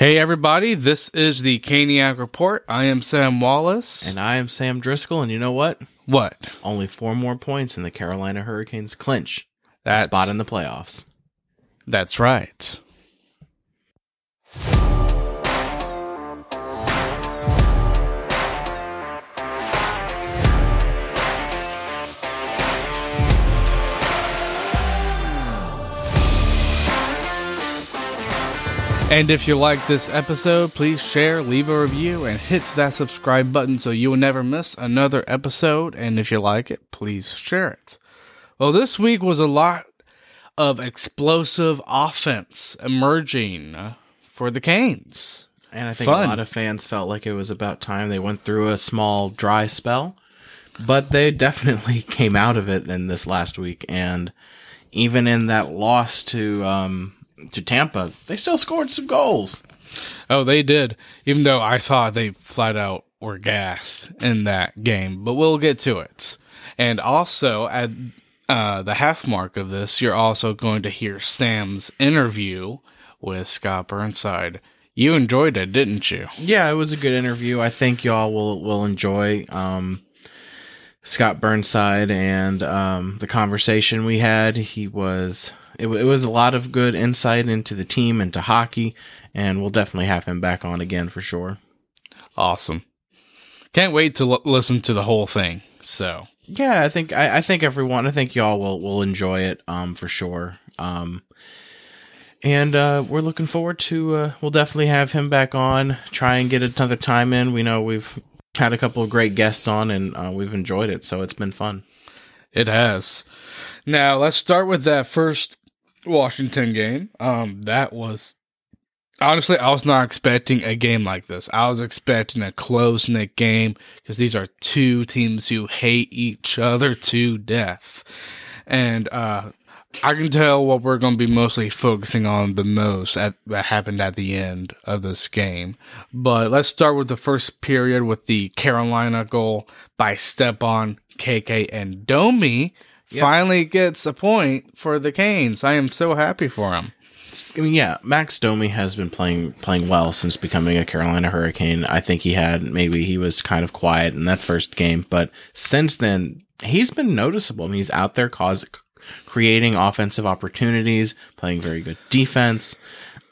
Hey, everybody, this is the Caniac Report. I am Sam Wallace. And I am Sam Driscoll, and you know what? what? Only four more points in the Carolina Hurricanes clinch a That's, spot in the playoffs. That's right. And if you like this episode, please share, leave a review, and hit that subscribe button so you will never miss another episode. And if you like it, please share it. Well, this week was a lot of explosive offense emerging for the Canes. And I think Fun. a lot of fans felt like it was about time they went through a small dry spell, but they definitely came out of it in this last week. And even in that loss to um, to Tampa, they still scored some goals. Oh, they did. Even though I thought they flat out were gassed in that game, but we'll get to it. And also at uh, the half mark of this, you're also going to hear Sam's interview with Scott Burnside. You enjoyed it, didn't you? Yeah, it was a good interview. I think y'all will will enjoy um, Scott Burnside and um, the conversation we had. He was it, it was a lot of good insight into the team and to hockey, and we'll definitely have him back on again for sure. Awesome. Can't wait to l- listen to the whole thing. So, Yeah, I think I, I think everyone I think y'all will will enjoy it um, for sure. Um, and uh, we're looking forward to uh, we'll definitely have him back on. Try and get another time in. We know we've had a couple of great guests on, and uh, we've enjoyed it. So it's been fun. It has. Now let's start with that first Washington game. Um, that was honestly I was not expecting a game like this. I was expecting a close knit game because these are two teams who hate each other to death, and uh, I can tell what we're going to be mostly focusing on the most at that happened at the end of this game. But let's start with the first period with the Carolina goal by Stepan, KK, and Domi. Yep. Finally gets a point for the Canes. I am so happy for him. I mean, yeah, Max Domi has been playing playing well since becoming a Carolina Hurricane. I think he had maybe he was kind of quiet in that first game, but since then he's been noticeable. I mean, he's out there cause creating offensive opportunities, playing very good defense,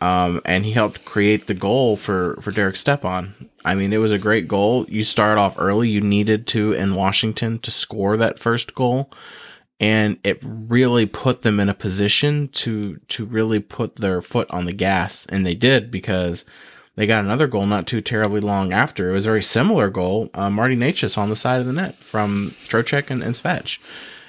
um, and he helped create the goal for for Derek Stepan. I mean, it was a great goal. You start off early. You needed to in Washington to score that first goal and it really put them in a position to to really put their foot on the gas. And they did because they got another goal not too terribly long after. It was a very similar goal uh, marty Necas on the side of the net from Trocheck and, and Svech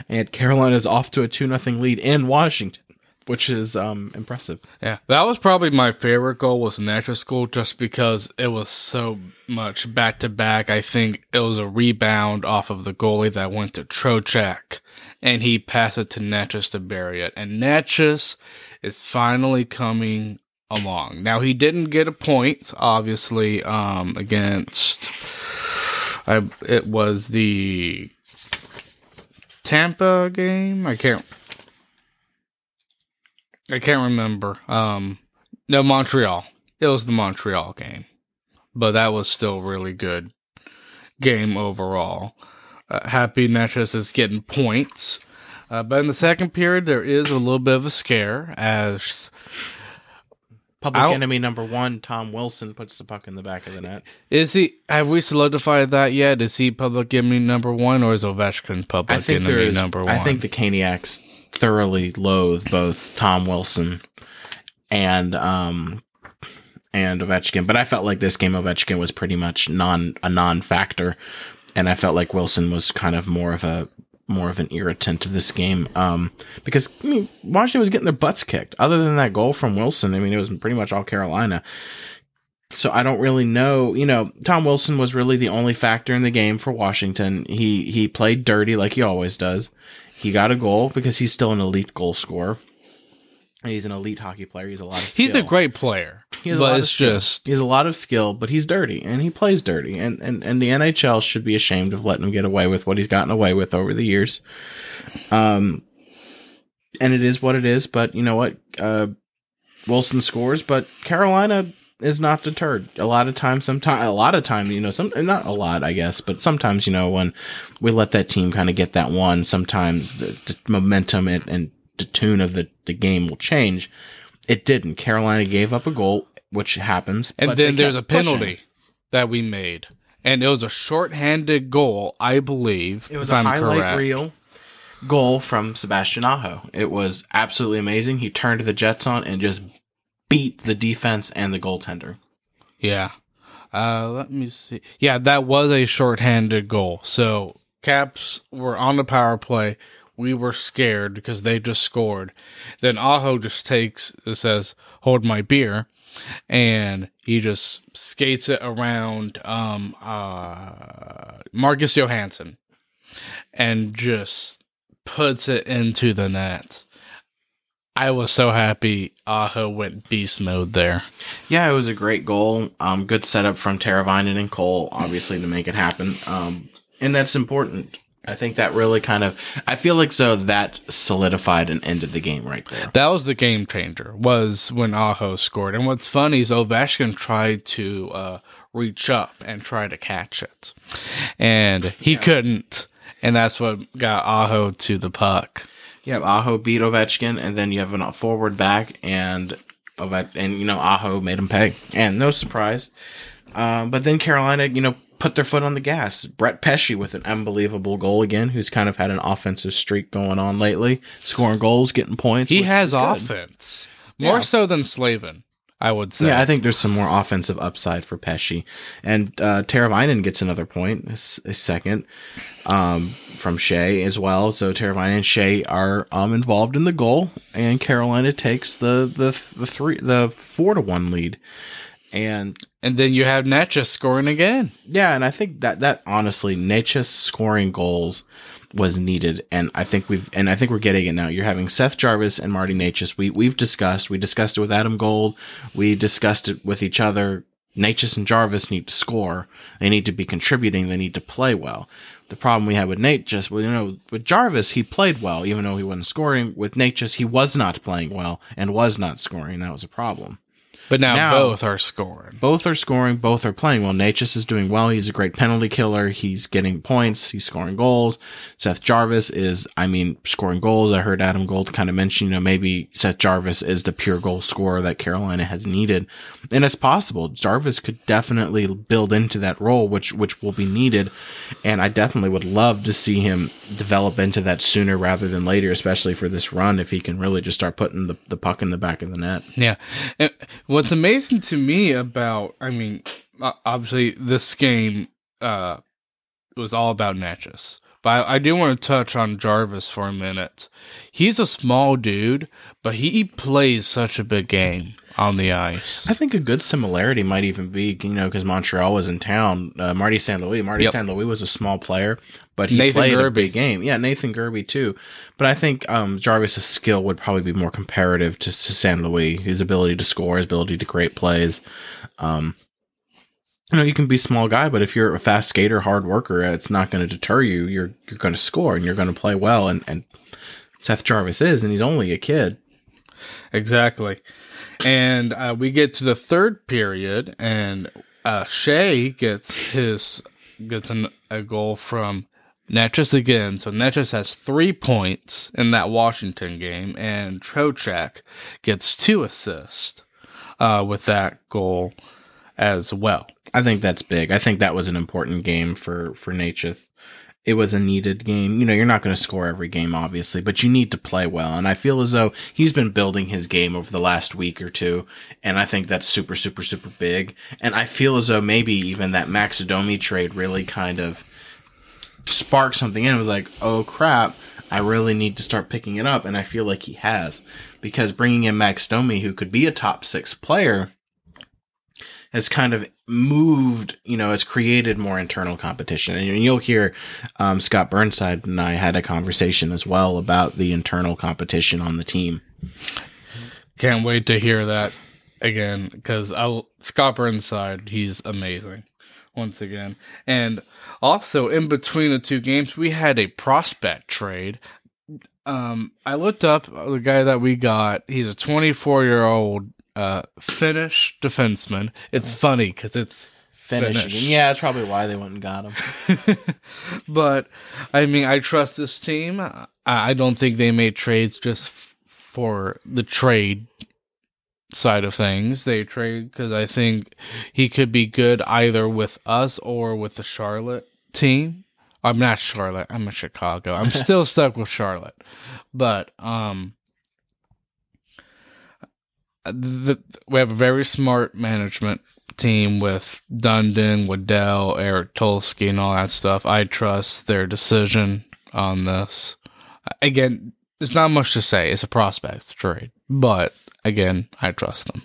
and Carolina's off to a 2 nothing lead in Washington which is um impressive Yeah, that was probably my favorite goal was Necas goal just because it was so much back to back. I think it was a rebound off of the goalie that went to Trocheck, and he passed it to Necas to bury it. And Necas is finally coming along. Now he didn't get a point, obviously, um, against. I it was the Tampa game. I can't I can't remember. Um, no, Montreal. It was the Montreal game, but that was still really good game overall. Uh, happy Necas is getting points, uh, but in the second period there is a little bit of a scare as public enemy number 1 Tom Wilson puts the puck in the back of the net is he. Have we solidified that yet? Is he public enemy number one, or is Ovechkin public I think there enemy is. number one? I think the Caniacs thoroughly loathe both Tom Wilson and um and Ovechkin, but I felt like this game Ovechkin was pretty much non a non factor, and I felt like Wilson was kind of more of a more of an irritant to this game um because I mean Washington was getting their butts kicked. Other than that goal from Wilson, I mean it was pretty much all Carolina. So I don't really know. You know, Tom Wilson was really the only factor in the game for Washington. He he played dirty like he always does. He got a goal because he's still an elite goal scorer. And He's an elite hockey player. He's a lot of skill. he's a great player, He has a lot but of skill. just He has a lot of skill, but he's dirty and he plays dirty. And, and, and the NHL should be ashamed of letting him get away with what he's gotten away with over the years. Um, and it is what it is. But you know what? Uh, Wilson scores, but Carolina is not deterred. A lot of times, sometimes, a lot of time, you know, some not a lot, I guess, but sometimes, you know, when we let that team kind of get that one, sometimes the, the momentum and, and the tune of the, the game will change. It didn't. Carolina gave up a goal, which happens, And but then there's a kept pushing. penalty that we made. And it was a short-handed goal, I believe. It was a I'm highlight correct. reel goal from Sebastian Aho. It was absolutely amazing. He turned the Jets on and just beat the defense and the goaltender. Yeah. Uh, let me see. Yeah, that was a short-handed goal. So Caps were on the power play. We were scared because they just scored. Then Aho just takes it says, "Hold my beer," and he just skates it around um, uh, Marcus Johansson and just puts it into the net. I was so happy Aho went beast mode there. Yeah, it was a great goal. Um, good setup from Teravainen and Cole, obviously, to make it happen. Um, and that's important. I think that really kind of, I feel like so that solidified and ended the game right there. That was the game changer. Was when Aho scored. And what's funny is Ovechkin tried to uh, reach up and try to catch it, and he couldn't. And that's what got Aho to the puck. You have Aho beat Ovechkin, and then you have a forward back, and Ove- and you know Aho made him pay, and no surprise. Um, but then Carolina, you know, put their foot on the gas. Brett Pesce with an unbelievable goal again, who's kind of had an offensive streak going on lately, scoring goals, getting points. He has offense more Yeah. so than Slavin, I would say. Yeah, I think there's some more offensive upside for Pesce. And uh, Teravainen gets another point, a second, um, from Skjei as well. So Teravainen and Skjei are um, involved in the goal, and Carolina takes the the the three the four to one lead. And and then you have Necas scoring again. yeah, and I think that that honestly, Necas scoring goals was needed, and I think we've and I think we're getting it now. You're having Seth Jarvis and Marty Necas. We we've discussed. We discussed it with Adam Gold. We discussed it with each other. Necas and Jarvis need to score. They need to be contributing. They need to play well. The problem we had with Necas, well, you know, with Jarvis, he played well, even though he wasn't scoring. With Nate just he was not playing well and was not scoring. That was a problem. But now, Now- both are scoring. Both are scoring. Both are playing well. Necas is doing well. He's a great penalty killer. He's getting points. He's scoring goals. Seth Jarvis is, I mean, scoring goals. I heard Adam Gold kind of mention, you know, maybe Seth Jarvis is the pure goal scorer that Carolina has needed. And it's possible. Jarvis could definitely build into that role, which, which will be needed. And I definitely would love to see him develop into that sooner rather than later, especially for this run, if he can really just start putting the, the puck in the back of the net. Yeah. And what's amazing to me about, I mean, obviously this game uh, was all about Necas. But I, I do want to touch on Jarvis for a minute. He's a small dude, but he plays such a big game on the ice. I think a good similarity might even be, you know, because Montreal was in town. Uh, Marty St. Louis. Marty Yep. St. Louis was a small player, but he Nathan played a Gerbe. big game. Yeah, Nathan Gerbe too. But I think um, Jarvis's skill would probably be more comparative to, to St. Louis. His ability to score, his ability to create plays. Um, you know, you can be small guy, but if you're a fast skater, hard worker, it's not going to deter you. You're you're going to score and you're going to play well. And, and Seth Jarvis is, and he's only a kid. Exactly. And uh, we get to the third period, and uh, Skjei gets his gets an, a goal from Necas again. So Necas has three points in that Washington game, and Trocheck gets two assists uh, with that goal as well. I think that's big. I think that was an important game for for Necas. It was a needed game. You know, you're not going to score every game, obviously, but you need to play well. And I feel as though he's been building his game over the last week or two, and I think that's super, super, super big. And I feel as though maybe even that Max Domi trade really kind of sparked something in. It was like, oh crap, I really need to start picking it up, and I feel like he has because bringing in Max Domi, who could be a top six player has kind of moved, you know, has created more internal competition. And you'll hear um, Scott Burnside and I had a conversation as well about the internal competition on the team. Can't wait to hear that again because Scott Burnside, he's amazing once again. And also in between the two games, we had a prospect trade. Um, I looked up the guy that we got. He's a 24 year old uh, Finnish defenseman. It's funny because it's Finish. Finnish. Yeah, that's probably why they went and got him. but I mean, I trust this team. I, don't think they made trades just f- for the trade side of things. They trade because I think he could be good either with us or with the Charlotte team. I'm not Charlotte. I'm in Chicago. I'm still stuck with Charlotte, but um, the, we have a very smart management team with Dundon, Waddell, Eric Tulsky, and all that stuff. I trust their decision on this. Again, there's not much to say. It's a prospect trade, but again, I trust them.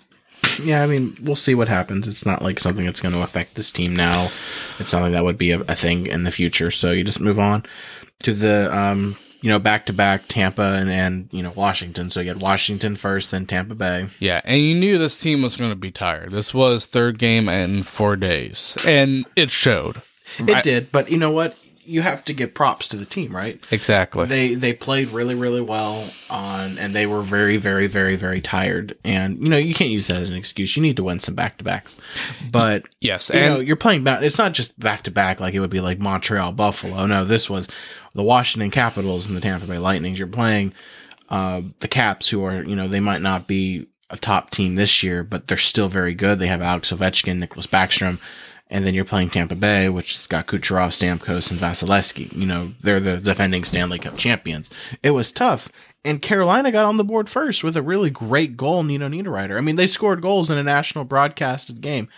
yeah, I mean, we'll see what happens. It's not like something that's going to affect this team now. It's something that would be a, a thing in the future. So you just move on to the, um, you know, back to back Tampa and, and, you know, Washington. So you had Washington first, then Tampa Bay. Yeah, and you knew this team was going to be tired. This was third game in four days, and it showed. It I- did, but you know what? You have to give props to the team, right? Exactly. They they played really really well on, and they were very very very very tired. And you know you can't use that as an excuse. You need to win some back to backs, but yes, you know you're playing back. It's not just back to back like it would be like Montreal Buffalo. No, this was the Washington Capitals and the Tampa Bay Lightnings. You're playing uh, the Caps, who are you know they might not be a top team this year, but they're still very good. They have Alex Ovechkin, Nicholas Backstrom, and then you're playing Tampa Bay, which has got Kucherov, Stamkos, and Vasilevskiy. You know they're the defending Stanley Cup champions. It was tough. And Carolina got on the board first with a really great goal, Nino Niederreiter. I mean, they scored goals in a national broadcasted game.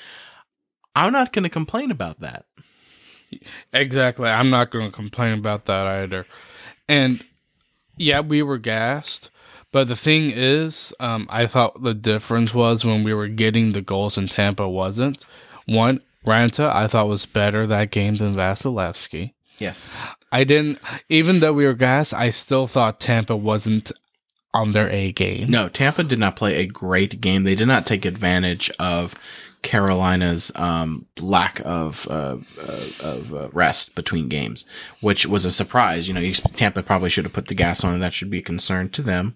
I'm not going to complain about that. Exactly. I'm not going to complain about that either. And yeah, we were gassed. But the thing is, um, I thought the difference was when we were getting the goals and Tampa wasn't. One, Raanta, I thought was better that game than Vasilevskiy. Yes. I didn't, even though we were gassed, I still thought Tampa wasn't on their A game. No, Tampa did not play a great game. They did not take advantage of Carolina's um, lack of uh, uh, of uh, rest between games, which was a surprise. You know, Tampa probably should have put the gas on, and that should be a concern to them.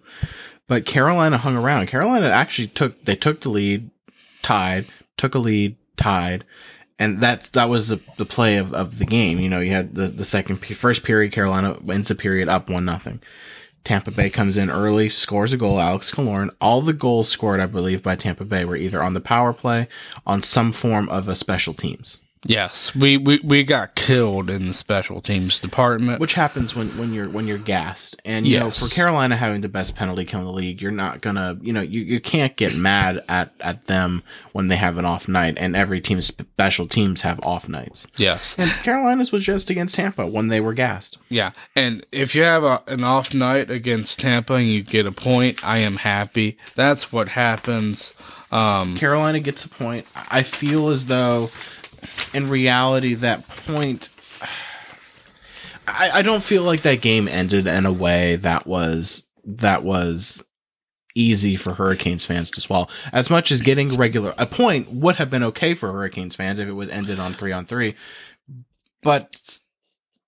But Carolina hung around. Carolina actually took they took the lead, tied, took a lead, tied, and that that was the, the play of, of the game. You know, you had the the second first period, Carolina wins the period up one nothing. Tampa Bay comes in early, scores a goal. Alex Killorn. All the goals scored, I believe, by Tampa Bay were either on the power play, on some form of a special teams, Yes, we, we, we got killed in the special teams department. which happens when, when you're when you're gassed. And you know, for Carolina having the best penalty kill in the league, you're not gonna, you know, you, you can't get mad at at them when they have an off night. And every team's special teams have off nights. yes. And Carolina's was just against Tampa when they were gassed. Yeah, and if you have a, an off night against Tampa and you get a point, I am happy. That's what happens. Um, Carolina gets a point. I feel as though, in reality, that point. I, I don't feel like that game ended in a way that was that was easy for Hurricanes fans to swallow. As much as getting regular a point would have been okay for Hurricanes fans if it was ended on three on three, but Staal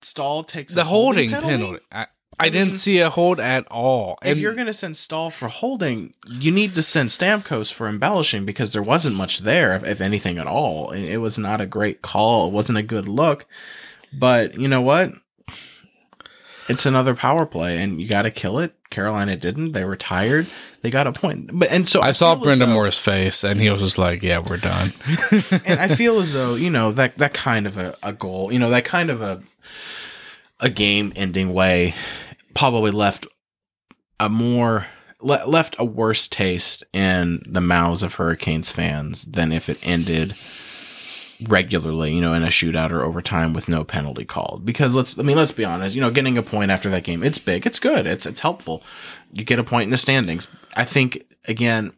Staal takes a the holding penalty. penalty. I, I, I didn't mean, see a hold at all. If And you're going to send Staal for holding, you need to send Stamkos for embellishing because there wasn't much there, if, if anything at all. It it was not a great call. It wasn't a good look. But you know what? It's another power play, and you got to kill it. Carolina didn't. They were tired. They got a point. But and so I saw feel as Brendan though- Moore's face, and he was just like, "Yeah, we're done." and I feel as though you know that that kind of a, a goal, you know, that kind of a a game ending way, probably left a more le- left a worse taste in the mouths of Hurricanes fans than if it ended regularly, you know, in a shootout or overtime with no penalty called. Because let's, I mean, let's be honest, you know, getting a point after that game, it's big, it's good, it's it's helpful. You get a point in the standings. I think again,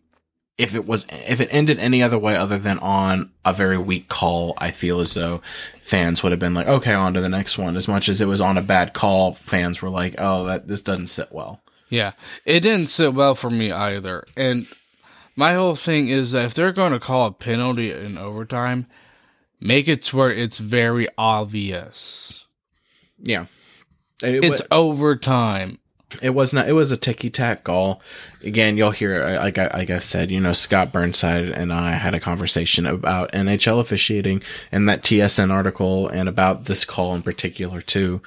if it was if it ended any other way other than on a very weak call, I feel as though fans would have been like, okay, on to the next one. As much as it was on a bad call, fans were like, oh, that this doesn't sit well. Yeah, it didn't sit well for me either. And my whole thing is that if they're going to call a penalty in overtime, make it to where it's very obvious. Yeah, It It's wa- overtime. It was not. It was a ticky tack goal. Again, you'll hear like I like I said. You know, Scott Burnside and I had a conversation about NHL officiating and that TSN article, and about this call in particular too.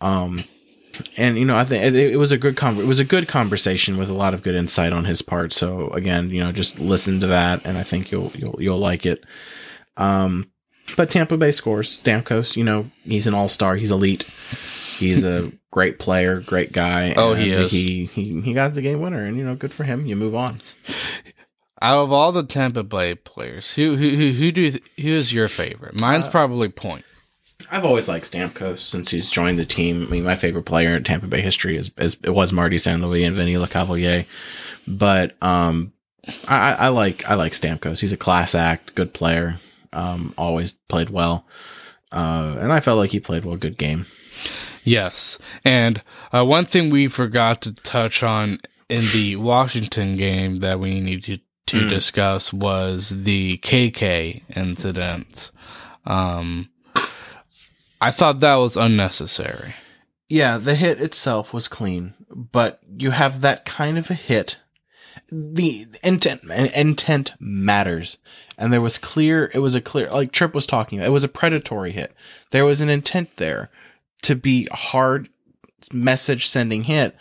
Um, and you know, I think it, was a good con- it was a good conversation with a lot of good insight on his part. So again, you know, just listen to that, and I think you'll you'll you'll like it. Um, but Tampa Bay scores. Stamkos, you know, he's an all star. He's elite. He's a great player, great guy. Oh, he is. He, he he got the game winner, and you know, good for him. You move on. Out of all the Tampa Bay players, who who who, who do you, who is your favorite? Mine's Uh, probably Point. I've always liked Stamkos since he's joined the team. I mean, my favorite player in Tampa Bay history is, is it was Marty St. Louis and Vinny Lecavalier, but um, I, I I like I like Stamkos. He's a class act, good player. Um, always played well, uh, and I felt like he played well. Good game. Yes, and uh, one thing we forgot to touch on in the Washington game that we needed to Mm. discuss was the KK incident. Um, I thought that was unnecessary. Yeah, the hit itself was clean, but you have that kind of a hit. The intent intent matters, and there was clear. It was a clear, like Tripp was talking. About, it was a predatory hit. There was an intent there to be a hard message sending hit,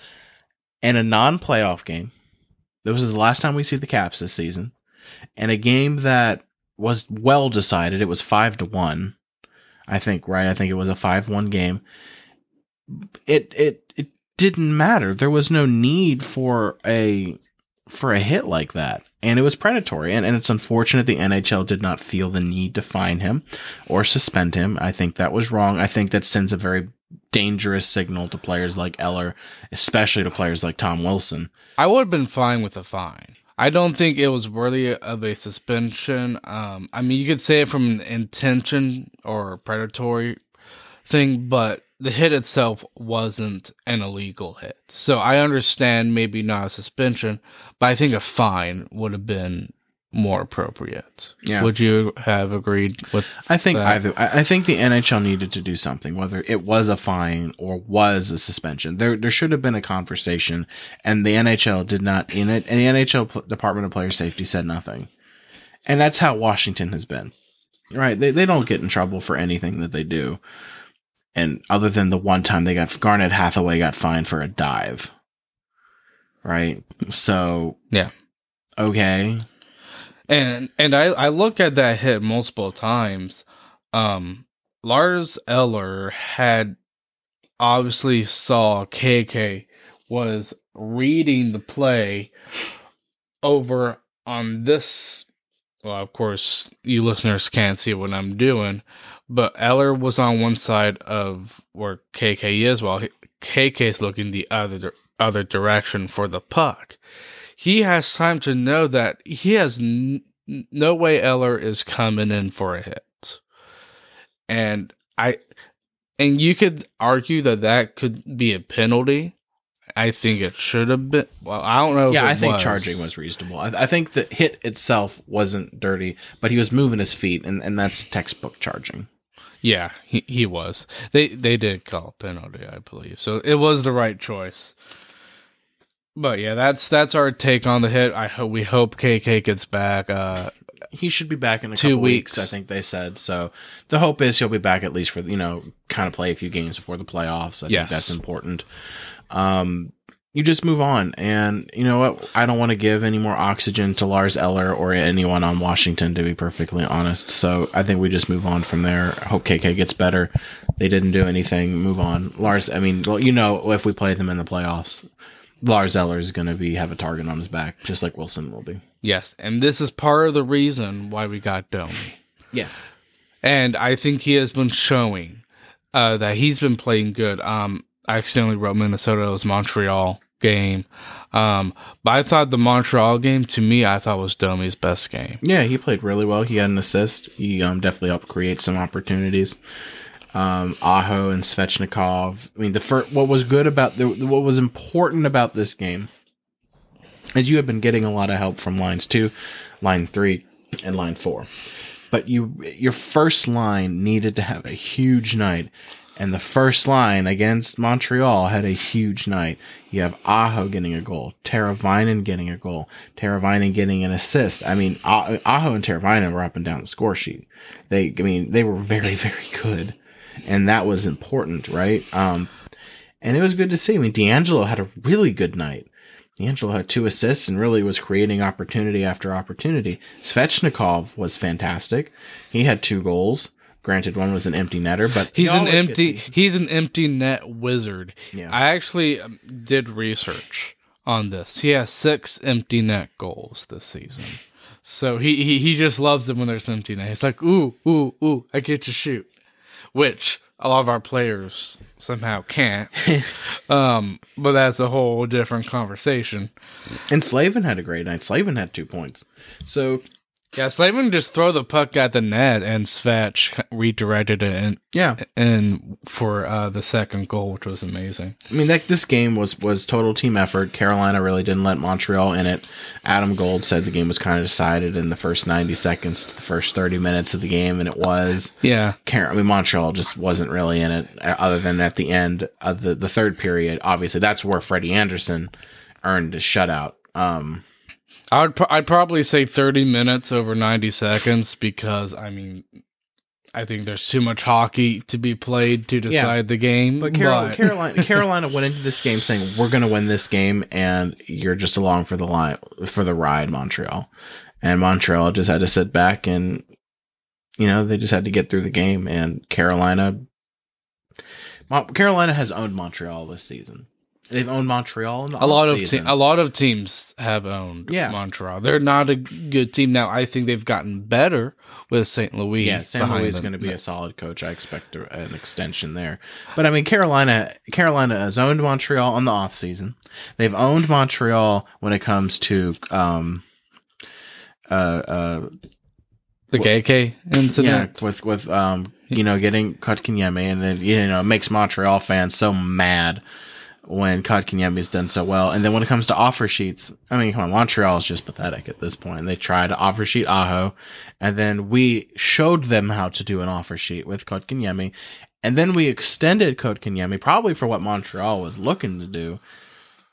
and a non playoff game. This was the last time we see the Caps this season, and a game that was well decided. It was five to one, I think. Right, I think it was a five one game it it it didn't matter. There was no need for a for a hit like that. And it was predatory. And, and it's unfortunate the NHL did not feel the need to fine him or suspend him. I think that was wrong. I think that sends a very dangerous signal to players like Eller, especially to players like Tom Wilson. I would have been fine with a fine. I don't think it was worthy of a suspension. Um, I mean, you could say it from an intention or predatory thing, but the hit itself wasn't an illegal hit. So I understand maybe not a suspension, but I think a fine would have been more appropriate. Yeah. Would you have agreed with I think that? either. I think the NHL needed to do something, whether it was a fine or was a suspension. There, there should have been a conversation, and the NHL did not. In it, and the NHL Department of Player Safety said nothing, and that's how Washington has been. Right? They they don't get in trouble for anything that they do, and other than the one time they got Garnet Hathaway got fined for a dive. Right. So Yeah. Okay. And and I I look at that hit multiple times. Um Lars Eller had obviously saw KK was reading the play over on this well of course you listeners can't see what I'm doing but Eller was on one side of where KK is while is looking the other other direction for the puck he has time to know that he has n- no way Eller is coming in for a hit. And I and you could argue that that could be a penalty. I think it should have been. Well, I don't know. if yeah, I think charging was reasonable. I, I think the hit itself wasn't dirty, but he was moving his feet, and, and that's textbook charging. Yeah, he, he was. They they did call a penalty, I believe. So it was the right choice. But yeah, that's that's our take on the hit. I hope we hope KK gets back. Uh, He should be back in a Two couple weeks. weeks. I think they said. So the hope is he'll be back at least for you know kind of play a few games before the playoffs. I Yes. think that's important. Um, you just move on, and you know what? I don't want to give any more oxygen to Lars Eller or anyone on Washington, to be perfectly honest. So I think we just move on from there. Hope KK gets better. They didn't do anything. Move on, Lars. I mean, well, you know, if we play them in the playoffs, Lars Eller is going to be have a target on his back, just like Wilson will be. yes, and this is part of the reason why we got Domi. Yes. and I think he has been showing uh, that he's been playing good. Um, I accidentally wrote Minnesota's Montreal game, um, but I thought the Montreal game to me I thought was Domi's best game. Yeah, he played really well. He had an assist. He um, definitely helped create some opportunities. Um, Aho and Svechnikov. I mean, the first, what was good about the what was important about this game is you have been getting a lot of help from lines two, line three, and line four. But you your first line needed to have a huge night. And the first line against Montreal had a huge night. You have Aho getting a goal, Teravainen getting a goal, Teravainen getting an assist. I mean, Ah- Aho and Teravainen were up and down the score sheet. They, I mean, they were very, very good, and that was important, right? Um, and it was good to see. I mean, DeAngelo had a really good night. DeAngelo had two assists and really was creating opportunity after opportunity. Svechnikov was fantastic. He had two goals. Granted, one was an empty netter, but he He's an empty he's an empty net wizard. Yeah. I actually um, did research on this. He has six empty net goals this season. So he, he he just loves it when there's empty net. He's like, ooh, ooh, ooh, I get to shoot, which a lot of our players somehow can't. um, but that's a whole different conversation. And Slavin had a great night. Slavin had two points. So Yeah, Slavin just throw the puck at the net and Svech redirected it and yeah, and for uh, the second goal, which was amazing. I mean that this game was was total team effort. Carolina really didn't let Montreal in it. Adam Gold said the game was kind of decided in the first ninety seconds to the first thirty minutes of the game, and it was. Yeah, Car- I mean Montreal just wasn't really in it, uh, other than at the end of the the third period. Obviously, that's where Freddie Andersen earned a shutout. Um, I would pro- I'd probably say 30 minutes over 90 seconds because I mean I think there's too much hockey to be played to decide the game. But Carol- Carolina, Carolina went into this game saying, "We're going to win this game, and you're just along for the line for the ride." Montreal, and Montreal just had to sit back and, you know, they just had to get through the game. And Carolina, Carolina has owned Montreal this season. They've owned Montreal in the a lot of te- a lot of teams have owned Yeah. Montreal. They're not a good team now. I think they've gotten better with St. Louis. Yeah, behind Luis is going to be a solid coach. I expect an extension there. But I mean, Carolina, Carolina has owned Montreal on the off season. They've owned Montreal when it comes to, um, uh, uh, the KK yeah, incident. with with um, you know, getting Kotkaniemi, and then you know, it makes Montreal fans so mad when Kotkaniemi's done so well. And then when it comes to offer sheets, I mean, come on, Montreal is just pathetic at this point. They tried to offer sheet Aho, and then we showed them how to do an offer sheet with Kotkaniemi, and then we extended Kotkaniemi probably for what Montreal was looking to do.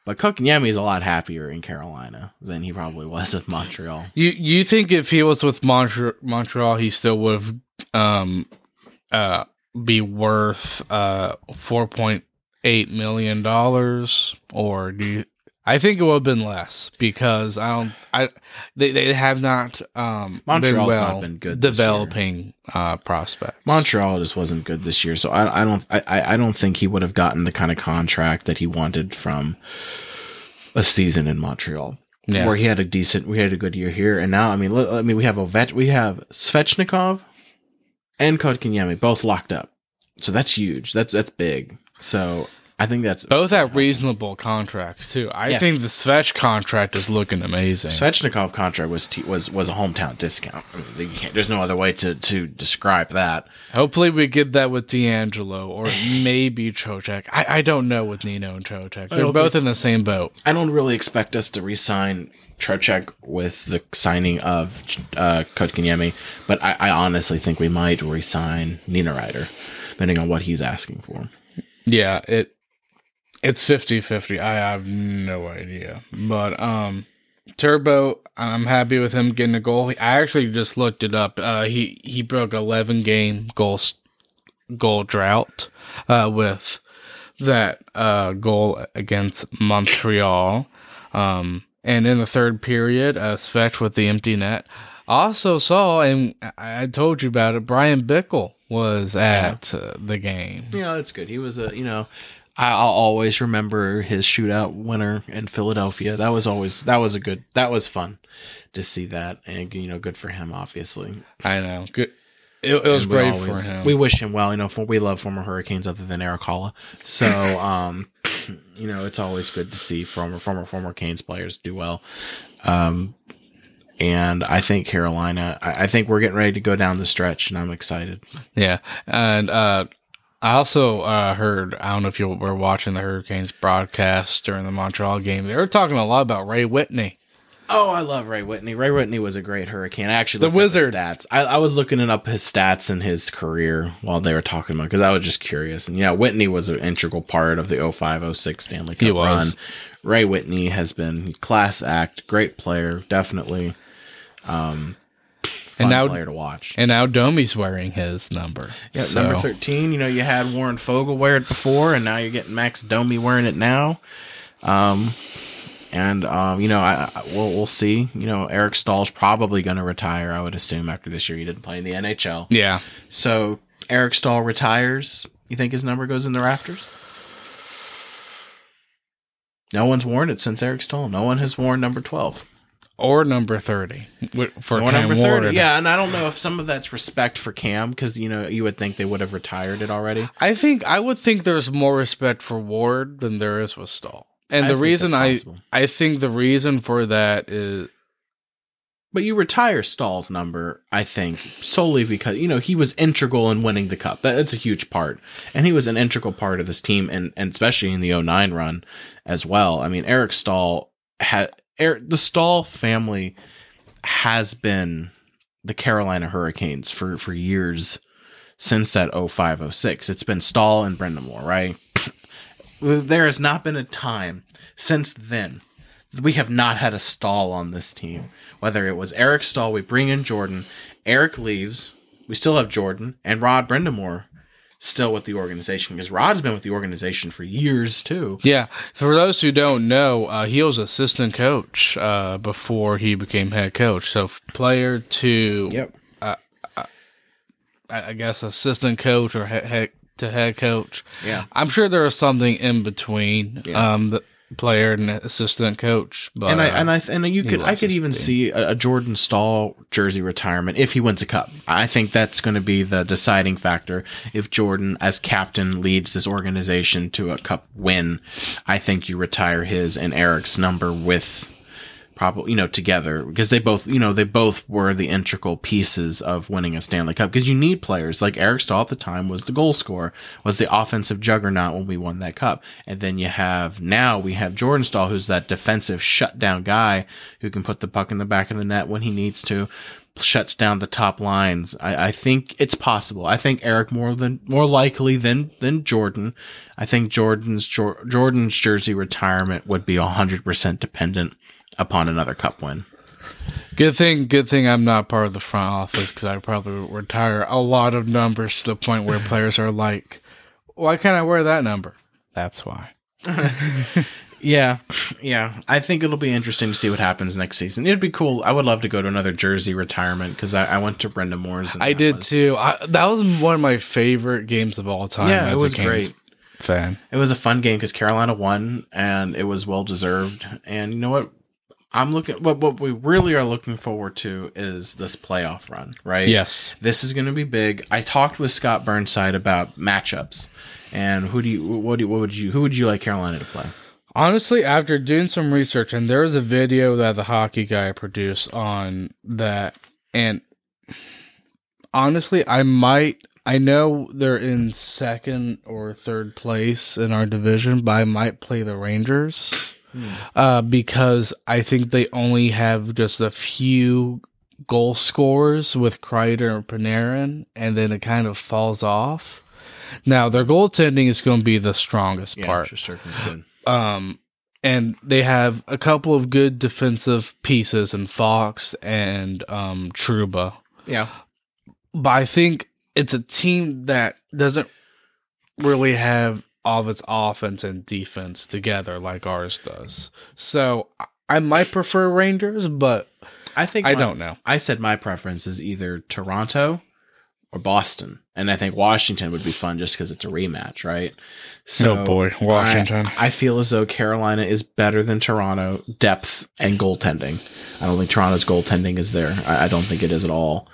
But Kotkaniemi is a lot happier in Carolina than he probably was with Montreal. You you think if he was with Montre- Montreal, he still would have um uh be worth uh four point eight million dollars, or do you? I think it would have been less because I don't. I they, they have not um Montreal's been not been good developing uh prospects. Montreal just wasn't good this year, so I, I don't I, I don't think he would have gotten the kind of contract that he wanted from a season in Montreal, Yeah. where he had a decent, we had a good year here, and now I mean, look, I mean, we have Ovet, we have Svechnikov and Kotkaniemi both locked up, so that's huge. That's that's big. So I think that's Both have reasonable contracts too. I Yes. think the Svech contract is looking amazing. Svechnikov contract was t- was was a hometown discount. I mean, you can't, there's no other way to to describe that. Hopefully, we get that with DeAngelo or maybe Trocheck. I, I don't know with Nino and Trocheck. They're don't both in the same boat. I don't really expect us to re-sign Trocheck with the signing of uh, Kotkaniemi, but I, I honestly think we might re-sign Niederreiter, depending on what he's asking for. Yeah, it it's 50-50. I have no idea. But um Turbo, I'm happy with him getting a goal. I actually just looked it up. Uh he he broke 11 game goal goal drought uh with that uh goal against Montreal. Um and in the third period, uh Svech with the empty net. Also saw, and I I told you about it. Brian Bickell was at uh, the game. Yeah, that's good. He was a you know. I- I'll always remember his shootout winner in Philadelphia. That was always that was a good that was fun to see that, and you know, good for him. Obviously, I know. Good. It, it was great always- for him. We wish him well. You know, for, we love former Hurricanes other than Eric Holla. So, um, you know, it's always good to see former former former Canes players do well. Um, and I think Carolina. I, I think we're getting ready to go down the stretch, and I'm excited. yeah, and uh, I also uh, heard. I don't know if you were watching the Hurricanes broadcast during the Montreal game. They were talking a lot about Ray Whitney. Oh, I love Ray Whitney. Ray Whitney was a great Hurricane. I actually The looked up wizard. stats. I, I was looking up his stats and his career while they were talking about because I was just curious. And yeah, Whitney was an integral part of the 0506 Stanley Cup He was. run. Ray Whitney has been class act, great player, definitely. Um, fun And now- player to watch. And now Domi's wearing his number. Yeah, So- number thirteen. You know, you had Warren Foegele wear it before, and now you're getting Max Domi wearing it now. Um, and um, you know, I, I we'll we'll see. You know, Eric Staal's probably going to retire. I would assume after this year, he didn't play in the NHL. Yeah. So Eric Staal retires. You think his number goes in the rafters? No one's worn it since Eric Staal. No one has worn number twelve. Or number 30 for Or Cam number Ward. Yeah, and I don't know if some of that's respect for Cam because you know you would think they would have retired it already. I think I would think there's more respect for Ward than there is with Staal. And I the reason I. I think the reason for that is But you retire Staal's number, I think, solely because you know he was integral in winning the cup. That, that's a huge part, and he was an integral part of this team, and, and especially in the 09 run as well. I mean, Eric Staal had Eric, the Staal family has been the Carolina Hurricanes for for years since that 0506. It's been Staal and Brind'Amour, right? there has not been a time since then that we have not had a Staal on this team. Whether it was Eric Staal, we bring in Jordan. Eric leaves. We still have Jordan and Rod Brind'Amour still with the organization because Rod's been with the organization for years too. yeah. For those who don't know, uh, he was assistant coach uh, before he became head coach. So player to Yep. I I guess assistant coach or head, head to head coach. Yeah. I'm sure there is something in between Yeah. um, the player and assistant coach. But and I uh, and I and you could I could even see a, a Jordan Staal jersey retirement if he wins a cup. I think that's going to be the deciding factor. If Jordan, as captain, leads this organization to a cup win, I think you retire his and Eric's number with probably you know together because they both you know they both were the integral pieces of winning a Stanley Cup. Because you need players. Like Eric Staal at the time was the goal scorer was the offensive juggernaut when we won that cup. And then you have now we have Jordan Staal who's that defensive shutdown guy who can put the puck in the back of the net when he needs to shuts down the top lines. I, I think it's possible. I think Eric more than more likely than than Jordan. I think Jordan's Jordan's jersey retirement would be 100% dependent upon another cup win. Good thing, good thing I'm not part of the front office because I'd probably retire a lot of numbers to the point where players are like, "Why can't I wear that number?" That's why. Yeah, yeah. I think it'll be interesting to see what happens next season. It'd be cool. I would love to go to another jersey retirement because I, I went to Brind'Amour's. and I did was- too. I, that was one of my favorite games of all time. Yeah, it was a Canes great. fan. It was a fun game because Carolina won and it was well deserved. And you know what? I'm looking. What what we really are looking forward to is this playoff run, right? Yes. This is going to be big. I talked with Scott Burnside about matchups, and who do you what do what would you who would you like Carolina to play? Honestly, after doing some research, and there was a video that the hockey guy produced on that, and honestly, I might. I know they're in second or third place in our division, but I might play the Rangers uh, because I think they only have just a few goal scorers with Kreider and Panarin, and then it kind of falls off. Now their goaltending is going to be the strongest part. Shesterkin's good. Um, and they have a couple of good defensive pieces in Fox and um, Trouba. Yeah, But I think it's a team that doesn't really have all of its offense and defense together like ours does. So I- might prefer Rangers, but I think I my- don't know. I said my preference is either Toronto or Boston, and I think Washington would be fun just because it's a rematch, right? oh boy, Washington. I, I feel as though Carolina is better than Toronto depth and goaltending. I don't think Toronto's goaltending is there. I, I don't think it is at all.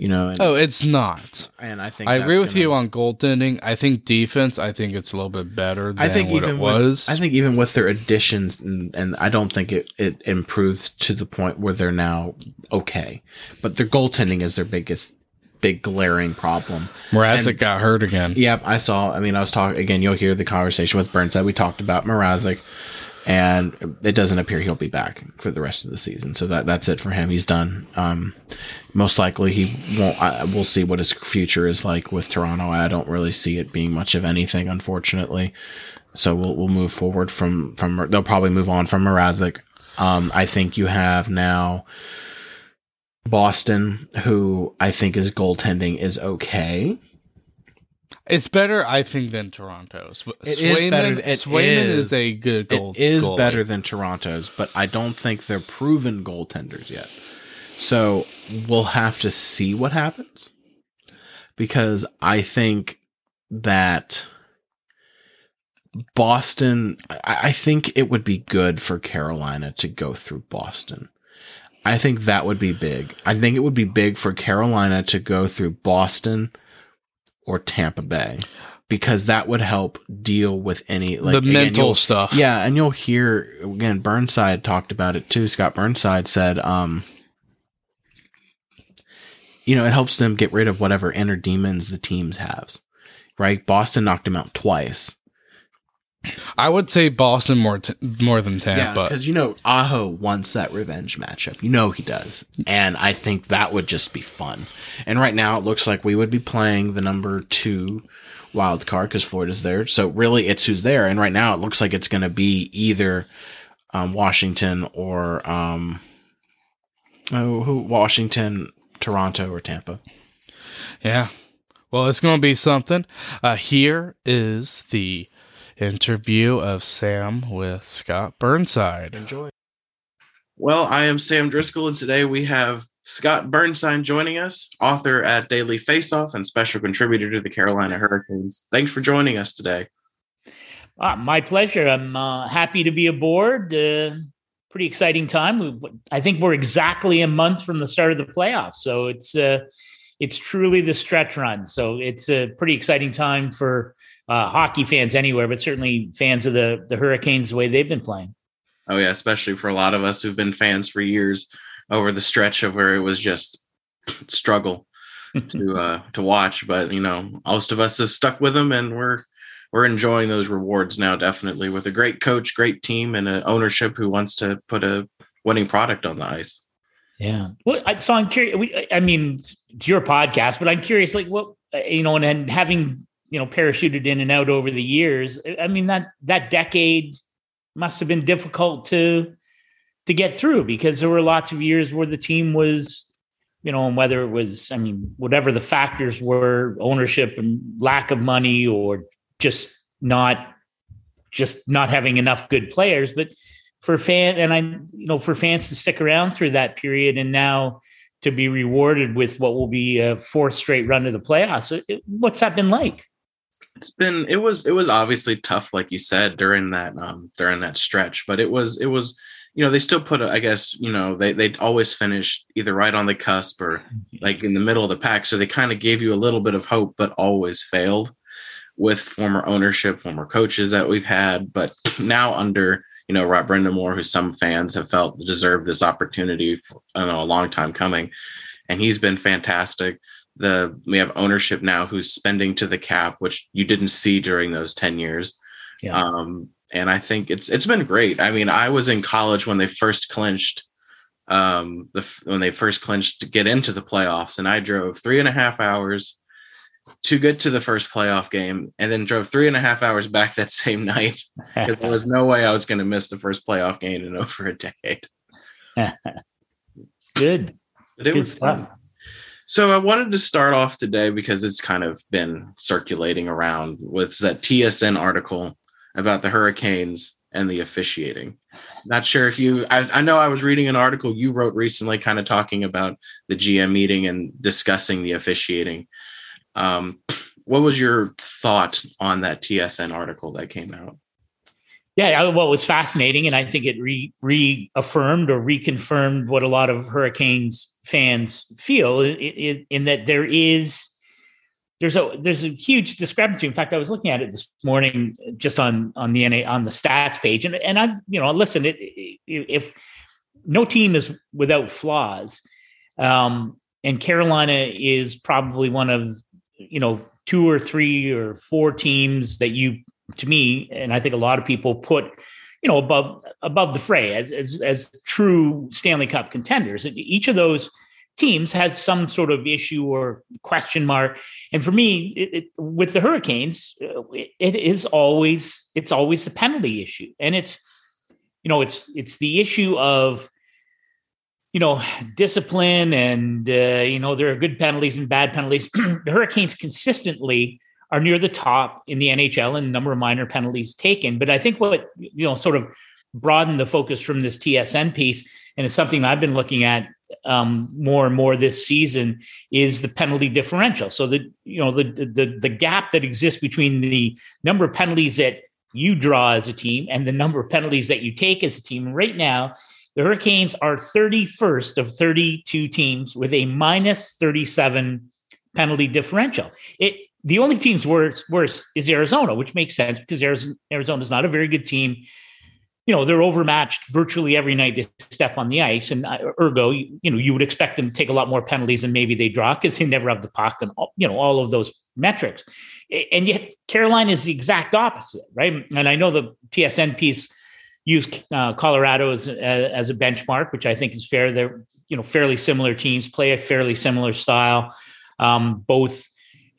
You know, and, oh, it's not. and I think I agree with gonna- you on goaltending. I think defense. I think it's a little bit better. Than I think what even it was. with I think even with their additions, and, and I don't think it it improves to the point where they're now okay. But their goaltending is their biggest, big glaring problem. Mrazek got hurt again. Yep, I saw. I mean, I was talking again. You'll hear the conversation with Burnside. We talked about Mrazek, and it doesn't appear he'll be back for the rest of the season. So that that's it for him. He's done. Um, most likely he won't. I, we'll see what his future is like with Toronto. I don't really see it being much of anything, unfortunately. So we'll we'll move forward from from. They'll probably move on from Mrazek. Um, I think you have now Boston, who I think his goaltending is okay. It's better, I think, than Toronto's. It is Swayman, better. It Swayman is. is, a good goal. It is goalie. better than Toronto's, but I don't think they're proven goaltenders yet. So we'll have to see what happens because I think that Boston, I, I think it would be good for Carolina to go through Boston. I think that would be big. I think it would be big for Carolina to go through Boston or Tampa Bay because that would help deal with any like the again, mental stuff. yeah, and you'll hear again. Burnside talked about it too. Scott Burnside said, um, you know, it helps them get rid of whatever inner demons the teams have. Right? Boston knocked him out twice. I would say Boston more t- more than Tampa. because you know Aho wants that revenge matchup. You know he does, and I think that would just be fun. And right now, it looks like we would be playing the number two wild card because Florida's there. So really, it's who's there. And right now, it looks like it's going to be either um, Washington or um, oh, who Washington, Toronto, or Tampa. Yeah. Well, it's going to be something. Uh, here is the interview of Sam with Scott Burnside. Enjoy. Well, I am Sam Driscoll, and today we have Scott Burnside joining us, author at Daily Faceoff and special contributor to the Carolina Hurricanes. Thanks for joining us today. Ah, my pleasure. I'm uh, happy to be aboard. Uh, pretty exciting time. We, I think we're exactly a month from the start of the playoffs, so it's uh, it's truly the stretch run. So it's a pretty exciting time for uh, hockey fans anywhere, but certainly fans of the the Hurricanes the way they've been playing. Oh, yeah, especially for a lot of us who've been fans for years over the stretch of where it was just struggle to uh, to watch. But you know, most of us have stuck with them, and we're we're enjoying those rewards now. Definitely with a great coach, great team, and an ownership who wants to put a winning product on the ice. Yeah. Well, I, so I'm curious. We, I mean, it's your podcast, but I'm curious, like what you know, and, and having you know parachuted in and out over the years. I mean that that decade must have been difficult to to get through because there were lots of years where the team was, you know, and whether it was, I mean, whatever the factors were, ownership and lack of money, or just not just not having enough good players, but for fan and I you know for fans to stick around through that period and now to be rewarded with what will be a fourth straight run to the playoffs. What's that been like? It's been it was it was obviously tough like you said during that um during that stretch but it was it was you know they still put a, i guess you know they they always finished either right on the cusp or like in the middle of the pack so they kind of gave you a little bit of hope but always failed with former ownership former coaches that we've had but now under you know Rod Brind'Amour who some fans have felt deserved this opportunity for know, a long time coming and he's been fantastic the we have ownership now who's spending to the cap which you didn't see during those 10 years Yeah. um and i think it's it's been great i mean i was in college when they first clinched um the when they first clinched to get into the playoffs and i drove three and a half hours to get to the first playoff game and then drove three and a half hours back that same night because there was no way i was going to miss the first playoff game in over a decade Good. but it Good was fun. So I wanted to start off today because it's kind of been circulating around with that TSN article about the Hurricanes and the officiating. Not sure if you, I, I know I was reading an article you wrote recently, kind of talking about the GM meeting and discussing the officiating. Um, what was your thought on that TSN article that came out? Yeah, what was fascinating, and I think it re- reaffirmed or reconfirmed what a lot of Hurricanes fans feel in, in, in that there is there's a there's a huge discrepancy. In fact, I was looking at it this morning just on on the NA on the stats page, and and I you know listen, it, if no team is without flaws, um, and Carolina is probably one of you know two or three or four teams that you to me, and I think a lot of people put you know, above above the fray as as, as true Stanley Cup contenders. Each of those teams has some sort of issue or question mark. And for me, it, it, with the Hurricanes, uh, it, it is always it's always the penalty issue, and it's you know it's it's the issue of you know discipline and uh, you know there are good penalties and bad penalties. the Hurricanes consistently are near the top in the NHL in number of minor penalties taken. But I think what you know sort of broadened the focus from this TSN piece, and it's something I've been looking at um, more and more this season is the penalty differential. So the you know the the the gap that exists between the number of penalties that you draw as a team and the number of penalties that you take as a team. right now, the Hurricanes are 31st of 32 teams with a minus 37 penalty differential. It the only team's worse worse is Arizona, which makes sense because Arizona is not a very good team you know they're overmatched virtually every night they step on the ice, and uh, ergo, you, you know, you would expect them to take a lot more penalties than maybe they draw because they never have the puck and all, you know all of those metrics. And yet Carolina is the exact opposite, right? And I know the TSN piece used uh, Colorado as, as a benchmark, which I think is fair. They're you know fairly similar teams, play a fairly similar style. Um, both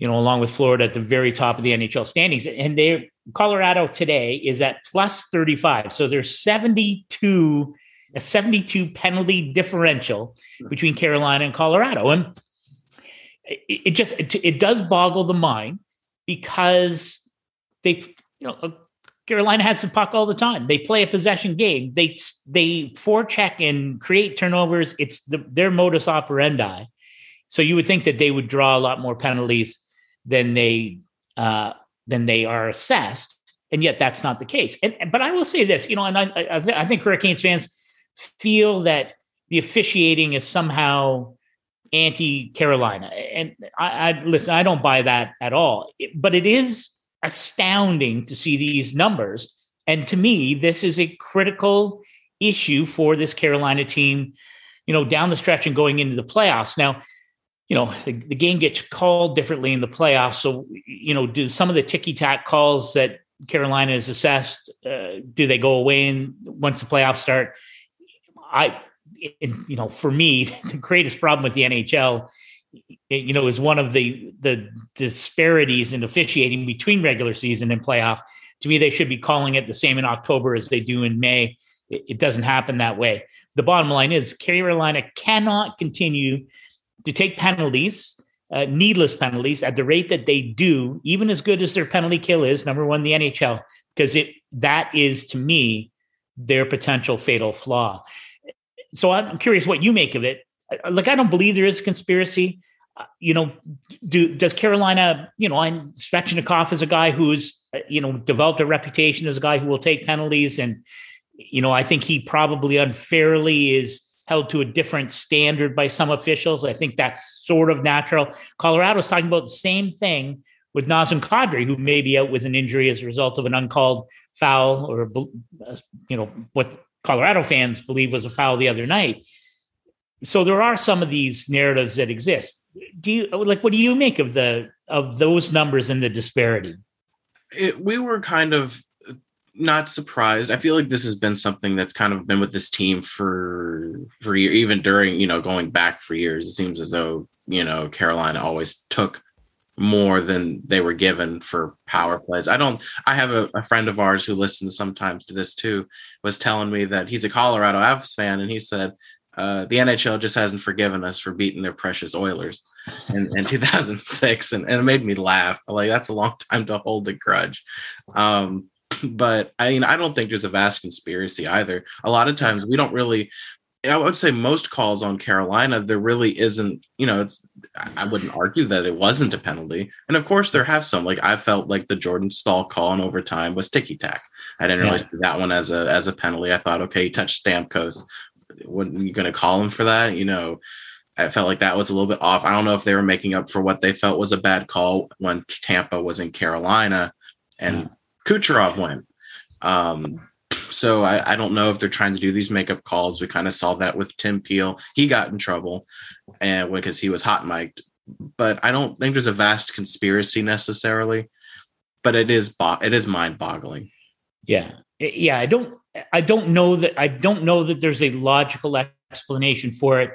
you know, along with Florida at the very top of the NHL standings. And they Colorado today is at plus 35. So there's 72, a 72 penalty differential between Carolina and Colorado. And it, just it, does boggle the mind because they, you know, Carolina has the puck all the time. They play a possession game. They they forecheck and create turnovers. It's the, their modus operandi. So you would think that they would draw a lot more penalties than they uh, than they are assessed, and yet that's not the case. And but I will say this, you know, and I I, th- I think Hurricanes fans feel that the officiating is somehow anti Carolina, and I, I listen. I don't buy that at all. It, but it is astounding to see these numbers, and to me, this is a critical issue for this Carolina team. You know, down the stretch and going into the playoffs. Now, you know the, the, game gets called differently in the playoffs. So you know do some of the ticky tack calls that carolina is assessed uh, do they go away and once the playoffs start? I you know for me the greatest problem with the nhl you know is one of the the disparities in officiating between regular season and playoff. To me they should be calling it the same in october as they do in may. It, it doesn't happen that way. The bottom line is carolina cannot continue to take penalties, uh, needless penalties, at the rate that they do, even as good as their penalty kill is, number one, the NHL, because it that is to me their potential fatal flaw. So I'm curious what you make of it. Like I don't believe there is a conspiracy. Uh, you know, do does Carolina? You know, I'm Svechnikov is a guy who's uh, you know developed a reputation as a guy who will take penalties, and you know I think he probably unfairly is held to a different standard by some officials. I think that's sort of natural. Colorado's talking about the same thing with Nazem Kadri, who may be out with an injury as a result of an uncalled foul or, you know, what Colorado fans believe was a foul the other night. So there are some of these narratives that exist. Do you like what do you make of the of those numbers and the disparity? It, we were kind of not surprised. I feel like this has been something that's kind of been with this team for for year, even during you know going back for years. It seems as though you know Carolina always took more than they were given for power plays. I don't. I have a, a friend of ours who listens sometimes to this too. Was telling me that he's a Colorado Avs fan, and he said uh, the NHL just hasn't forgiven us for beating their precious Oilers in, in 2006, and, and it made me laugh. Like that's a long time to hold a grudge. Um, but I mean, I don't think there's a vast conspiracy either. A lot of times we don't really. I would say most calls on Carolina, there really isn't. You know, it's. I wouldn't argue that it wasn't a penalty, and of course there have some. Like I felt like the Jordan Staal call in overtime was ticky tack. I didn't really see that one as a as a penalty. I thought, okay, he touched Stamkos. When you going to call him for that? You know, I felt like that was a little bit off. I don't know if they were making up for what they felt was a bad call when Tampa was in Carolina, and. Kucherov went. Um, so I, I, don't know if they're trying to do these makeup calls. We kind of saw that with Tim Peel. He got in trouble and because he was hot mic'd. But I don't think there's a vast conspiracy necessarily. But it is bo- it is mind boggling. Yeah, yeah. I don't I don't know that I don't know that there's a logical explanation for it,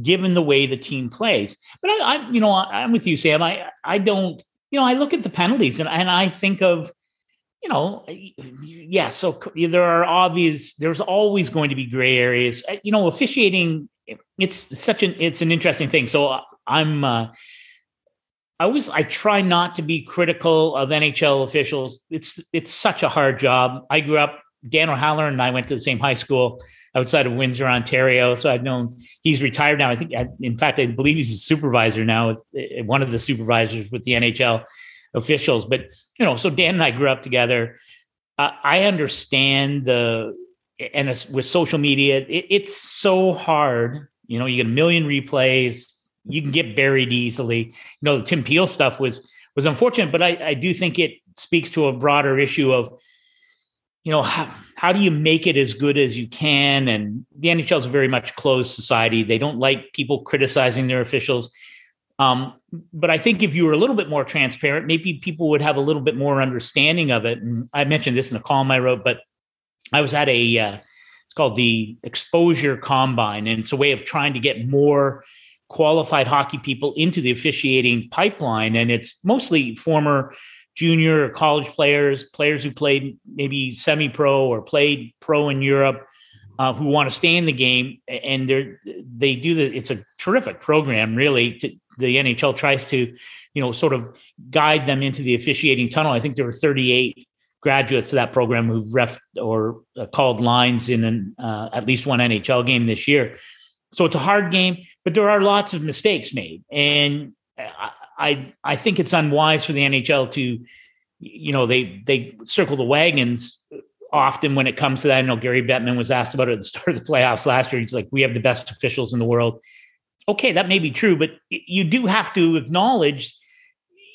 given the way the team plays. But I, I you know, I, I'm with you, Sam. I I don't, you know, I look at the penalties and, and I think of, you know, yeah. So there are obvious. There's always going to be gray areas. You know, officiating. It's such an it's an interesting thing. So I'm. Uh, I always I try not to be critical of NHL officials. It's it's such a hard job. I grew up. Dan O'Halloran and I went to the same high school outside of Windsor, Ontario. So I've known he's retired now. I think, in fact, I believe he's a supervisor now, uh, one of the supervisors with the NHL officials. But you know, so Dan and I grew up together. Uh, I understand the and with social media, it, it's so hard. You know, you get a million replays you can get buried easily. You know, the Tim Peel stuff was was unfortunate, but I, I do think it speaks to a broader issue of, you know, how, how do you make it as good as you can? And the NHL is a very much closed society. They don't like people criticizing their officials. Um, but I think if you were a little bit more transparent, maybe people would have a little bit more understanding of it. And I mentioned this in a column I wrote, but I was at a uh, it's called the Exposure Combine, and it's a way of trying to get more qualified hockey people into the officiating pipeline. And it's mostly former junior or college players, players who played maybe semi pro or played pro in Europe. Uh, who want to stay in the game and they're they do the it's a terrific program really to, the nhl tries to you know sort of guide them into the officiating tunnel i think there were 38 graduates of that program who've ref or uh, called lines in an, uh, at least one nhl game this year so it's a hard game, but there are lots of mistakes made, and I I, I think it's unwise for the NHL to, you know, they they circle the wagons often when it comes to that. I know Gary Bettman was asked about it at the start of the playoffs last year. He's like, "We have the best officials in the world." Okay, that may be true, but you do have to acknowledge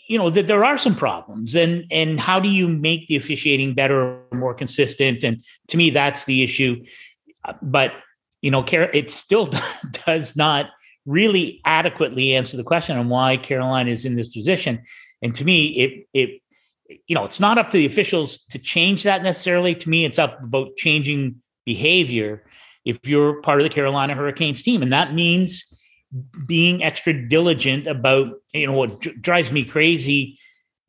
you know that there are some problems and and how do you make the officiating better or more consistent and to me that's the issue uh, but you know, it still does not really adequately answer the question on why Carolina is in this position. And to me, it it you know, it's not up to the officials to change that necessarily. To me, it's up about changing behavior if you're part of the Carolina Hurricanes team, and that means being extra diligent about you know what drives me crazy,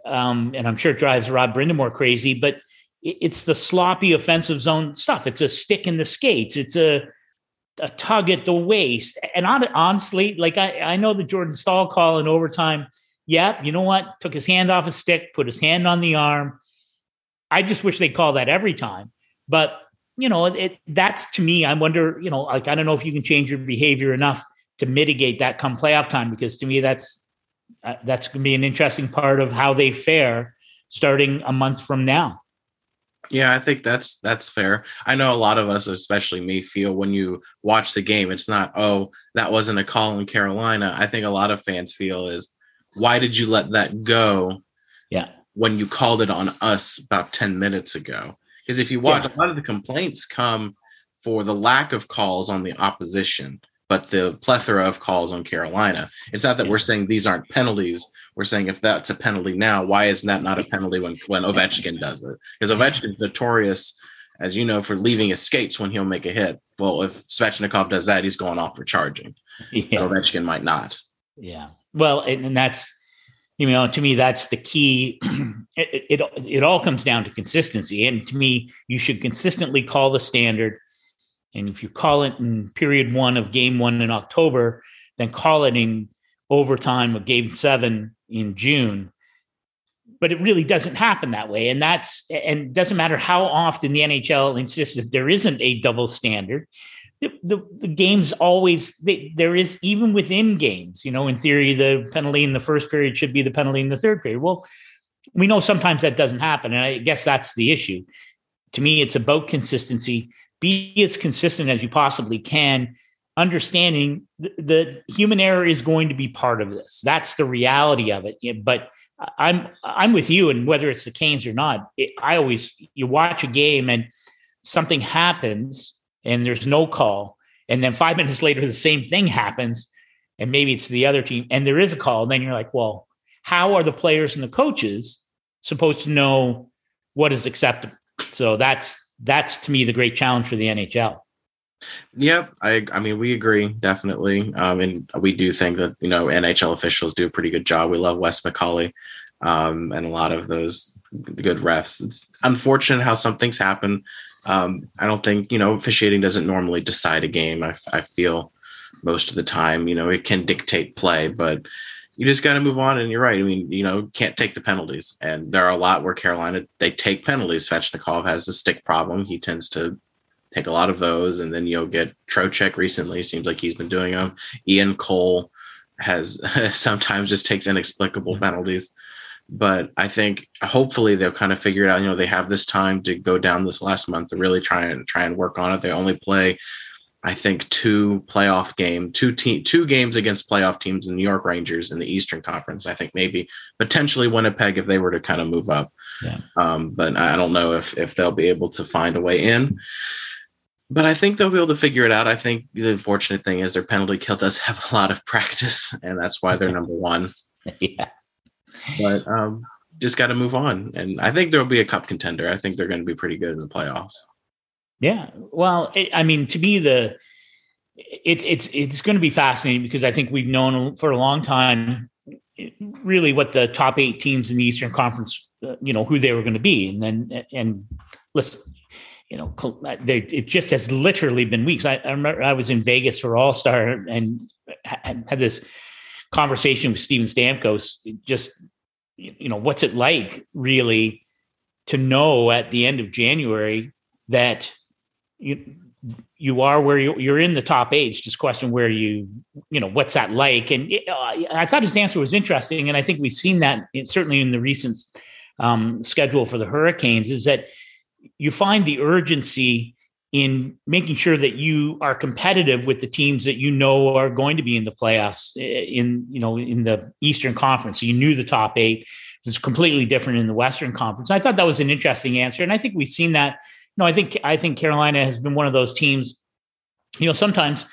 um, and I'm sure it drives Rod Brind'Amour crazy, but it's the sloppy offensive zone stuff. It's a stick in the skates. It's a a tug at the waist. And honestly, like I, I know the Jordan Staal call in overtime. Yeah, you know what? Took his hand off a stick, put his hand on the arm. I just wish they call that every time. But you know, it that's to me. I wonder, you know, like I don't know if you can change your behavior enough to mitigate that come playoff time because to me that's uh, that's going to be an interesting part of how they fare starting a month from now. Yeah, I think that's that's fair. I know a lot of us, especially me, feel when you watch the game, it's not, oh, that wasn't a call in Carolina. I think a lot of fans feel is, why did you let that go? Yeah. When you called it on us about 10 minutes ago. Because if you watch, yeah. a lot of the complaints come for the lack of calls on the opposition, but the plethora of calls on Carolina. It's not that we're saying these aren't penalties we're saying if that's a penalty now, why isn't that not a penalty when when Ovechkin does it? Because Ovechkin's notorious, as you know, for leaving his skates when he'll make a hit. Well, if Svechnikov does that, he's going off for charging. Yeah. Ovechkin might not. Yeah. Well, and, and that's you know to me that's the key. it, it it all comes down to consistency, and to me, you should consistently call the standard. And if you call it in period one of game one in October, then call it in overtime of game seven in June. But it really doesn't happen that way. And that's, and doesn't matter how often the NHL insists that there isn't a double standard. The, the, the games always, they, there is, even within games, you know, in theory, the penalty in the first period should be the penalty in the third period. Well, we know sometimes that doesn't happen. And I guess that's the issue. To me, it's about consistency. Be as consistent as you possibly can understanding the, human error is going to be part of this. That's the reality of it. But I'm I'm with you, and whether it's the Canes or not, it, I always you watch a game and something happens and there's no call, and then five minutes later the same thing happens, and maybe it's the other team and there is a call, and then you're like, well, how are the players and the coaches supposed to know what is acceptable? So that's that's to me the great challenge for the NHL. Yep, I I mean we agree definitely, um, and we do think that you know NHL officials do a pretty good job. We love Wes McCauley, um, and a lot of those good refs. It's unfortunate how some things happen. Um, I don't think you know officiating doesn't normally decide a game. I I feel most of the time, you know, it can dictate play, but you just got to move on. And you're right. I mean, you know, can't take the penalties, and there are a lot where Carolina they take penalties. Svechnikov has a stick problem. He tends to take a lot of those. And then you'll get Trocheck recently. Seems like he's been doing them. Ian Cole has sometimes just takes inexplicable penalties. But I think hopefully they'll kind of figure it out. You know, they have this time to go down this last month to really try and try and work on it. They only play, I think, two playoff game, two team, two games against playoff teams in New York Rangers in the Eastern Conference. I think maybe potentially Winnipeg if they were to kind of move up. Yeah. Um, but I don't know if if they'll be able to find a way in but I think they'll be able to figure it out. I think the unfortunate thing is their penalty kill does have a lot of practice, and that's why they're number one. yeah. But um, just got to move on, and I think there'll be a cup contender. I think they're going to be pretty good in the playoffs. Yeah. Well, it, I mean, to me, the it's it's it's going to be fascinating because I think we've known for a long time, really, what the top eight teams in the Eastern Conference, uh, you know, who they were going to be, and then and listen you know, they, it just has literally been weeks. I, I remember I was in Vegas for All Star and had this conversation with Steven Stamkos. Just, you know, what's it like really to know at the end of January that you you are where you, you're in the top eight. It's just question where you, you know, what's that like? And it, uh, I thought his answer was interesting, and I think we've seen that in, certainly in the recent um, schedule for the Hurricanes. Is that you find the urgency in making sure that you are competitive with the teams that you know are going to be in the playoffs eh, in you know in the Eastern Conference. So you knew the top eight. It's completely different in the Western Conference. I thought that was an interesting answer, and I think we've seen that. Know, I think I think Carolina has been one of those teams. You know, sometimes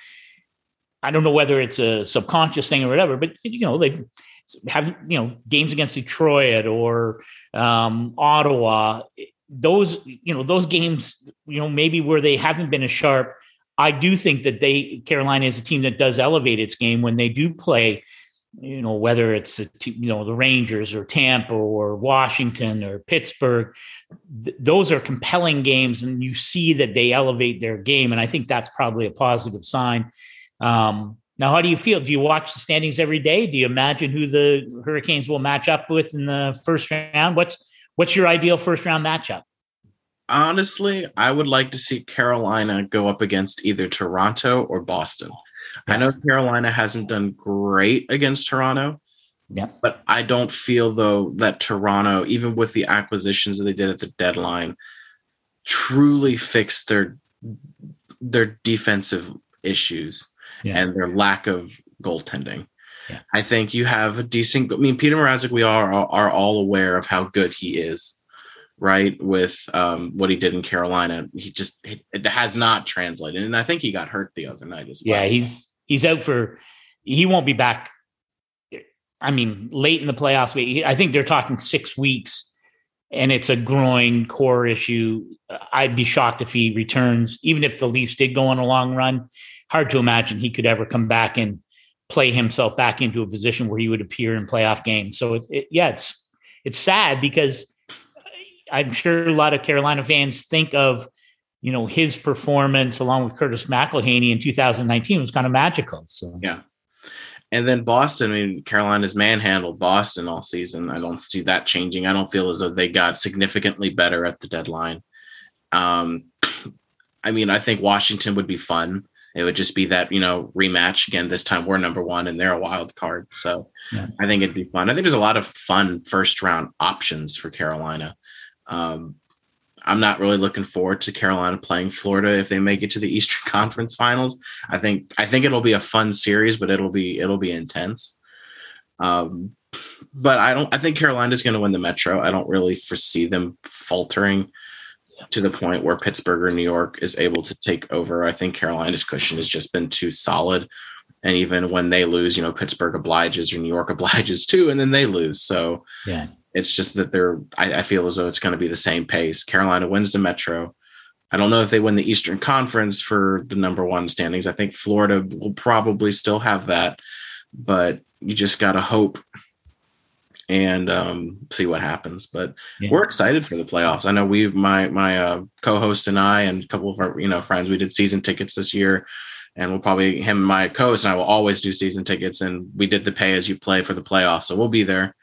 I don't know whether it's a subconscious thing or whatever, but you know, they have you know games against Detroit or um, Ottawa those you know those games you know maybe where they haven't been as sharp i do think that they carolina is a team that does elevate its game when they do play you know whether it's a, you know the rangers or tampa or washington or pittsburgh th- those are compelling games and you see that they elevate their game and i think that's probably a positive sign um, now how do you feel do you watch the standings every day do you imagine who the hurricanes will match up with in the first round what's What's your ideal first round matchup? Honestly, I would like to see Carolina go up against either Toronto or Boston. I know Carolina hasn't done great against Toronto. Yeah. But I don't feel though that Toronto, even with the acquisitions that they did at the deadline, truly fixed their their defensive issues yeah. and their lack of goaltending. Yeah. I think you have a decent. I mean, Peter Mrazek, we are are all aware of how good he is, right? With um, what he did in Carolina, he just it, has not translated, and I think he got hurt the other night as well. Yeah, he's he's out for. He won't be back. I mean, late in the playoffs, I think they're talking six weeks, and it's a groin core issue. I'd be shocked if he returns, even if the Leafs did go on a long run. Hard to imagine he could ever come back and play himself back into a position where he would appear in playoff games. So it, it, yeah, it's it's sad because I'm sure a lot of Carolina fans think of you know his performance along with Curtis McElhinney in 2019 was kind of magical. So yeah. And then Boston, I mean, Carolina's manhandled Boston all season. I don't see that changing. I don't feel as though they got significantly better at the deadline. Um, I mean, I think Washington would be fun. It would just be that, you know, rematch again. This time we're number one and they're a wild card. So yeah. I think it'd be fun. I think there's a lot of fun first round options for Carolina. Um, I'm not really looking forward to Carolina playing Florida if they make it to the Eastern Conference Finals. I think I think it'll be a fun series, but it'll be it'll be intense. Um, but I don't. I think Carolina's going to win the Metro. I don't really foresee them faltering to the point where Pittsburgh or New York is able to take over. I think Carolina's cushion has just been too solid. And even when they lose, you know, Pittsburgh obliges or New York obliges too, and then they lose. So yeah, it's just that they're, I, I feel as though it's going to be the same pace. Carolina wins the Metro. I don't know if they win the Eastern Conference for the number one standings. I think Florida will probably still have that, but you just got to hope and um, see what happens. But yeah. we're excited for the playoffs. I know we've my my uh, co-host and I and a couple of our you know friends we did season tickets this year, and we'll probably him and my co-host and I will always do season tickets, and we did the pay as you play for the playoffs, so we'll be there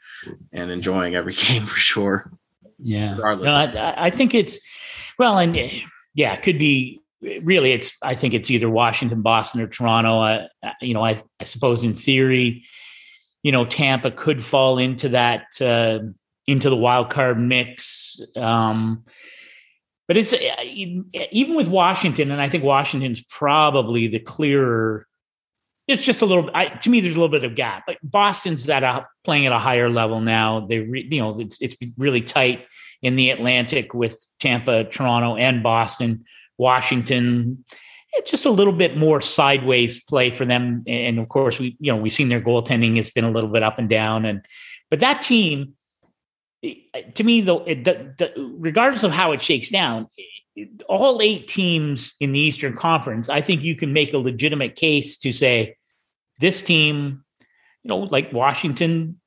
and enjoying every game for sure. Yeah, regardless. No, I, I think it's well, and yeah, it could be really. It's I think it's either Washington, Boston, or Toronto. Uh, you know, I I suppose in theory you know, Tampa could fall into that uh, into the wild card mix. Um, but it's uh, even with Washington, and I think Washington's probably the clearer. It's just a little. I, to me, there's a little bit of gap. But Boston's at a playing at a higher level now. They, re, you know, it's it's really tight in the Atlantic with Tampa, Toronto, and Boston. Washington, it's just a little bit more sideways play for them. And of course, we you know we've seen their goaltending has been a little bit up and down. And but that team, to me, though, regardless of how it shakes down, all eight teams in the Eastern Conference, I think you can make a legitimate case to say this team, you know, like Washington,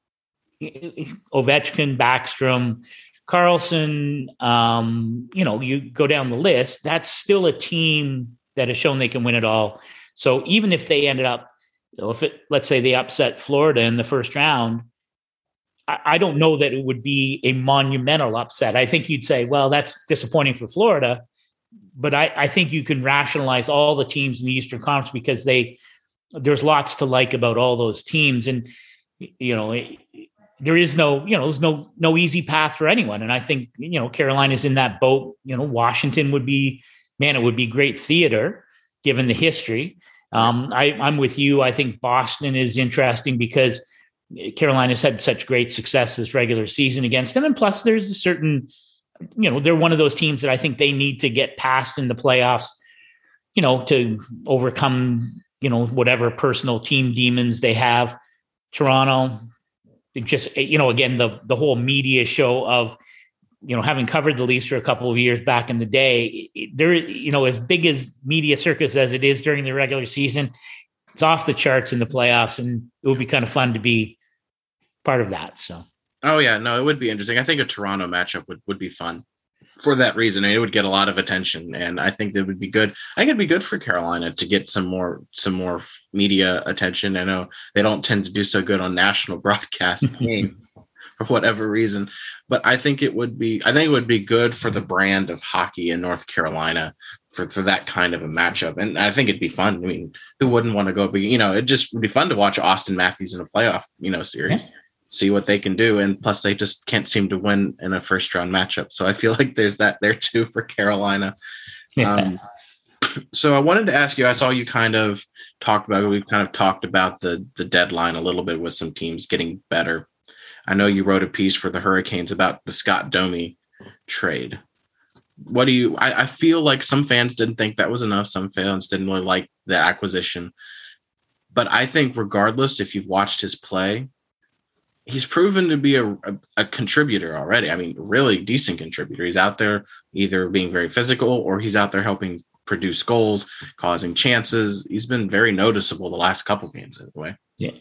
Ovechkin, Backstrom, Carlson, um, you know, you go down the list, that's still a team that has shown they can win it all. So even if they ended up, you know, if it, let's say they upset Florida in the first round, I, I don't know that it would be a monumental upset. I think you'd say, well, that's disappointing for Florida, but I, I think you can rationalize all the teams in the Eastern Conference because they there's lots to like about all those teams, and you know. There is no, you know, there's no no easy path for anyone, and I think you know Carolina's in that boat. You know, Washington would be man, it would be great theater given the history. Um, I, I'm with you. I think Boston is interesting because Carolina's had such great success this regular season against them. And plus, there's a certain, you know, they're one of those teams that I think they need to get past in the playoffs, you know, to overcome, you know, whatever personal team demons they have. Toronto, just, you know, again, the, the whole media show of, you know, having covered the Leafs for a couple of years back in the day, there, you know, as big as media circus as it is during the regular season, it's off the charts in the playoffs, and it would be kind of fun to be part of that. So, oh yeah, no, it would be interesting. I think a Toronto matchup would would be fun for that reason. It would get a lot of attention, and I think that would be good. I think it'd be good for Carolina to get some more some more media attention. I know they don't tend to do so good on national broadcast games for whatever reason. But I think it would be I think it would be good for the brand of hockey in North Carolina for, for that kind of a matchup. And I think it'd be fun. I mean, who wouldn't want to go but you know, it just would be fun to watch Auston Matthews in a playoff, you know, series. Yeah. See what they can do. And plus they just can't seem to win in a first round matchup. So I feel like there's that there too for Carolina. Yeah. Um, so I wanted to ask you, I saw you kind of talked about we've kind of talked about the the deadline a little bit with some teams getting better I know you wrote a piece for the Hurricanes about the Scott Domi trade. What do you? I, I feel like some fans didn't think that was enough. Some fans didn't really like the acquisition. But I think, regardless, if you've watched his play, he's proven to be a, a, a, contributor already. I mean, really decent contributor. He's out there either being very physical or he's out there helping produce goals, causing chances. He's been very noticeable the last couple games, anyway. Yeah.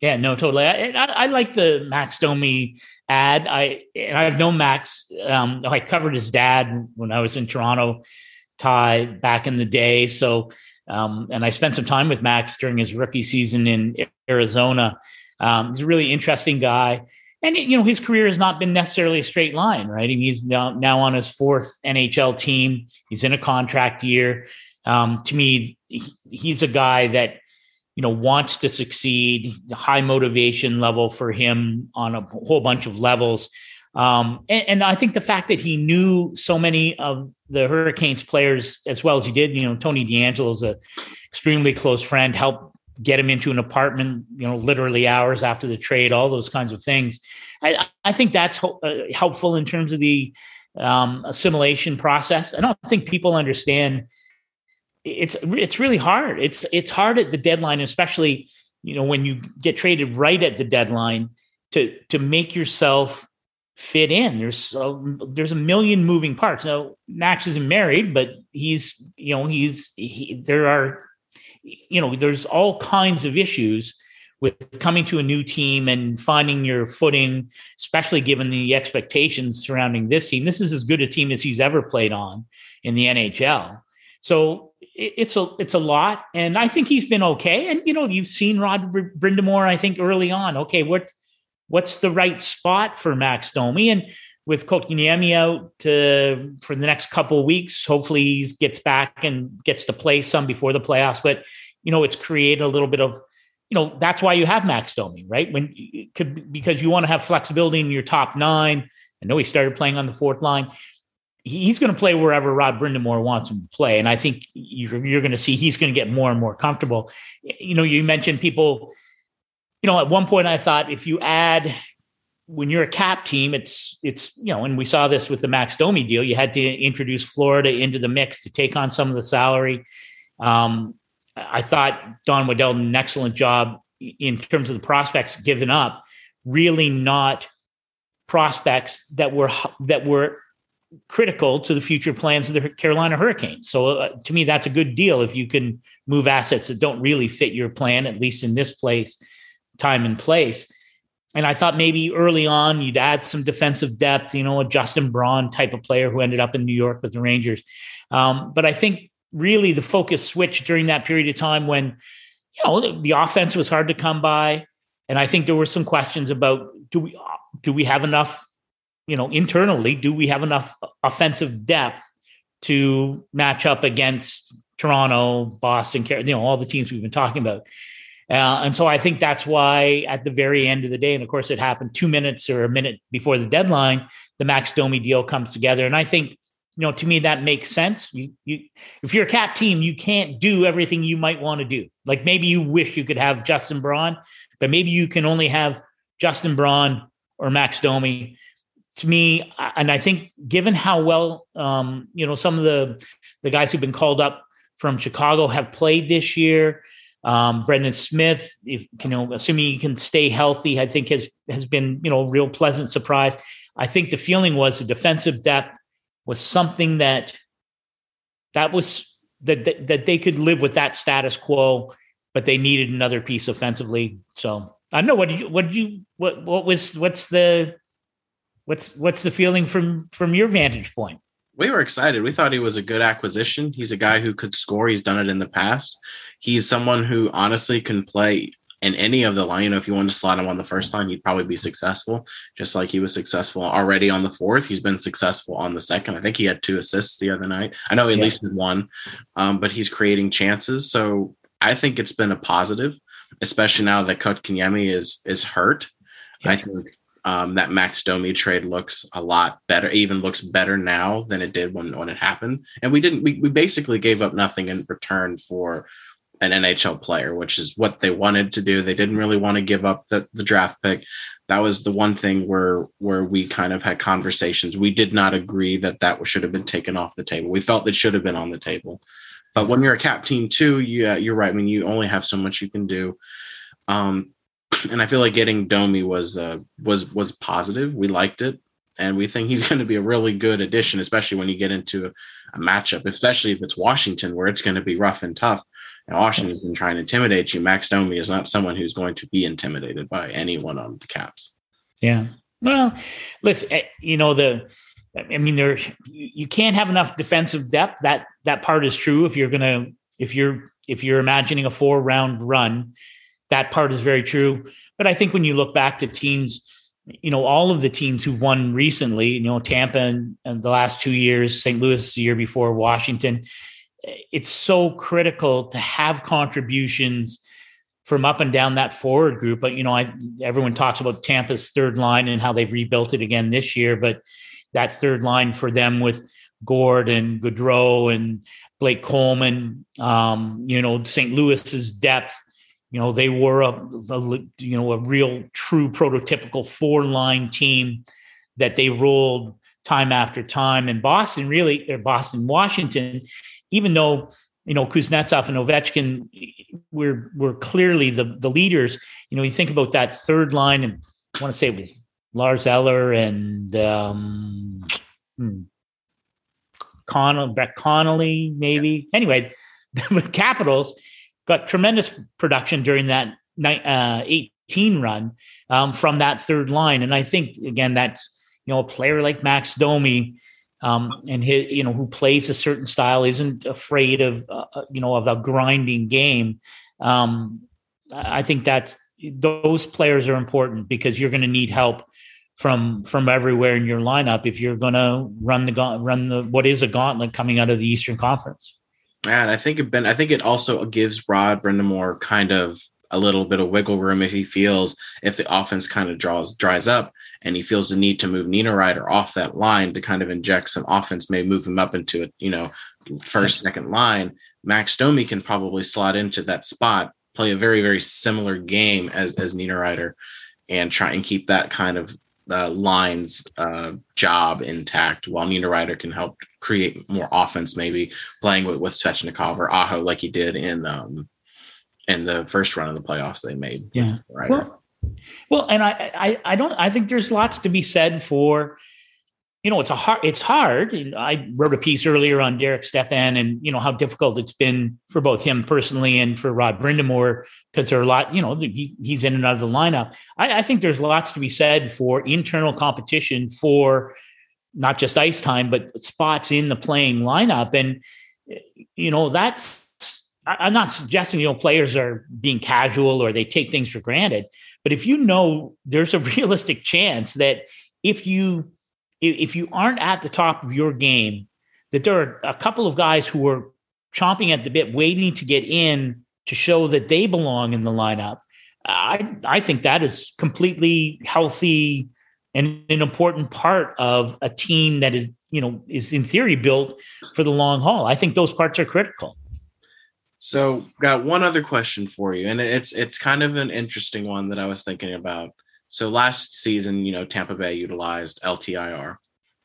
Yeah, no, totally. I, I, I like the Max Domi ad. I and I've known Max. Um, I covered his dad when I was in Toronto, Ty back in the day. So, um, and I spent some time with Max during his rookie season in Arizona. Um, he's a really interesting guy, and you know his career has not been necessarily a straight line, right? And he's now now on his fourth NHL team. He's in a contract year. Um, to me, he's a guy that you know wants to succeed high motivation level for him on a whole bunch of levels um, and, and, I think the fact that he knew so many of the Hurricanes players as well as he did, you know, Tony DeAngelo is a extremely close friend, helped get him into an apartment, you know, literally hours after the trade, all those kinds of things. I, I think that's ho- uh, helpful in terms of the um, assimilation process. I don't think people understand it's it's really hard. It's it's hard at the deadline, especially you know when you get traded right at the deadline to to make yourself fit in. There's a, there's a million moving parts. Now Max isn't married, but he's you know he's he, there are you know there's all kinds of issues with coming to a new team and finding your footing, especially given the expectations surrounding this team. This is as good a team as he's ever played on in the NHL. So it's a it's a lot, and I think he's been okay. And you know, you've seen Rod Brind'Amour. I think early on, okay, what what's the right spot for Max Domi? And with Kotkaniemi out to, for the next couple of weeks, hopefully he gets back and gets to play some before the playoffs. But you know, it's created a little bit of you know that's why you have Max Domi, right? When could because you want to have flexibility in your top nine. I know he started playing on the fourth line he's going to play wherever Rod Brind'Amour wants him to play. And I think you're, you're going to see he's going to get more and more comfortable. You know, you mentioned people, you know, at one point I thought if you add, when you're a cap team, it's, it's, you know, and we saw this with the Max Domi deal, you had to introduce Florida into the mix to take on some of the salary. Um, I thought Don Waddell did an excellent job in terms of the prospects given up, really not prospects that were that were critical to the future plans of the Carolina Hurricanes. So uh, to me, that's a good deal if you can move assets that don't really fit your plan, at least in this place, time and place. And I thought maybe early on you'd add some defensive depth, you know, a Justin Braun type of player who ended up in New York with the Rangers. Um, but I think really the focus switched during that period of time when, you know, the offense was hard to come by. And I think there were some questions about do we do we have enough you know, internally, do we have enough offensive depth to match up against Toronto, Boston, you know, all the teams we've been talking about? Uh, and so I think that's why at the very end of the day, and of course it happened two minutes or a minute before the deadline, the Max Domi deal comes together. And I think, you know, to me that makes sense. You, you, if you're a cap team, you can't do everything you might want to do. Like maybe you wish you could have Justin Braun, but maybe you can only have Justin Braun or Max Domi to me, and I think given how well um, you know some of the the guys who've been called up from Chicago have played this year. Um, Brendan Smith, if you know, assuming he can stay healthy, I think has has been you know a real pleasant surprise. I think the feeling was the defensive depth was something that that was that, that that they could live with that status quo, but they needed another piece offensively. So I don't know what did you what did you what what was what's the What's what's the feeling from from your vantage point? We were excited. We thought he was a good acquisition. He's a guy who could score. He's done it in the past. He's someone who honestly can play in any of the line. You know, if you wanted to slot him on the first line, he'd probably be successful, just like he was successful already on the fourth. He's been successful on the second. I think he had two assists the other night. I know he at yeah. least had one, um, but he's creating chances. So I think it's been a positive, especially now that Kotkaniemi is is hurt. Yeah. I think um, that Max Domi trade looks a lot better, even looks better now than it did when, when it happened. And we didn't, we, we basically gave up nothing in return for an NHL player, which is what they wanted to do. They didn't really want to give up the, the draft pick. That was the one thing where where we kind of had conversations. We did not agree that that should have been taken off the table. We felt it should have been on the table. But when you're a cap team too, yeah, you're right. I mean, you only have so much you can do. Um, and I feel like getting Domi was uh, was was positive. We liked it, and we think he's going to be a really good addition, especially when you get into a, matchup, especially if it's Washington, where it's going to be rough and tough. And Washington's been trying to intimidate you. Max Domi is not someone who's going to be intimidated by anyone on the Caps. Yeah. Well, let's eh, you know the. I mean, there you can't have enough defensive depth. That that part is true. If you're gonna if you're if you're imagining a four round run, that part is very true. But I think when you look back to teams, you know, all of the teams who've won recently, you know, Tampa and, and the last two years, St. Louis the year before, Washington, it's so critical to have contributions from up and down that forward group. But you know, I everyone talks about Tampa's third line and how they've rebuilt it again this year. But that third line for them with Gourde and Goodrow and Blake Coleman, um, you know, St. Louis's depth you know, they were a, a you know a real true prototypical four line team that they rolled time after time. And Boston really, or Boston, Washington, even though you know Kuznetsov and Ovechkin were were clearly the the leaders. You know, you think about that third line, and I want to say it was Lars Eller and um, hmm, Connell, Brett Connolly, maybe. Yeah. Anyway, the Capitals got tremendous production during that uh, 18 run um, from that third line. And I think, again, that's, you know, a player like Max Domi um, and his, you know, who plays a certain style, isn't afraid of, uh, uh you know, of a grinding game. Um, I think that those players are important because you're going to need help from from everywhere in your lineup if you're going to run the run the what is a gauntlet coming out of the Eastern Conference. And I think it been I think it also gives Rod Brind'Amour kind of a little bit of wiggle room if he feels if the offense kind of draws dries up and he feels the need to move Niederreiter off that line to kind of inject some offense, maybe move him up into a you know, first, second line. Max Domi can probably slot into that spot, play a very, very similar game as as Niederreiter, and try and keep that kind of uh, lines uh, job intact while Niederreiter can help create more offense, maybe playing with, with Svechnikov or Aho like he did in um, in the first run of the playoffs they made. Yeah. Well, well, and I, I, I don't, I think there's lots to be said for, you know, it's a hard, it's hard. I wrote a piece earlier on Derek Stepan and, you know, how difficult it's been for both him personally and for Rod Brind'Amour, because there are a lot, you know, he, he's in and out of the lineup. I, I think there's lots to be said for internal competition for not just ice time, but spots in the playing lineup. And, you know, that's, I'm not suggesting, you know, players are being casual or they take things for granted, but if you know there's a realistic chance that if you if you aren't at the top of your game, that there are a couple of guys who are chomping at the bit, waiting to get in to show that they belong in the lineup. I I think that is completely healthy and an important part of a team that is you know is in theory built for the long haul. I think those parts are critical. So, got one other question for you, and it's it's kind of an interesting one that I was thinking about. So last season, you know, Tampa Bay utilized LTIR,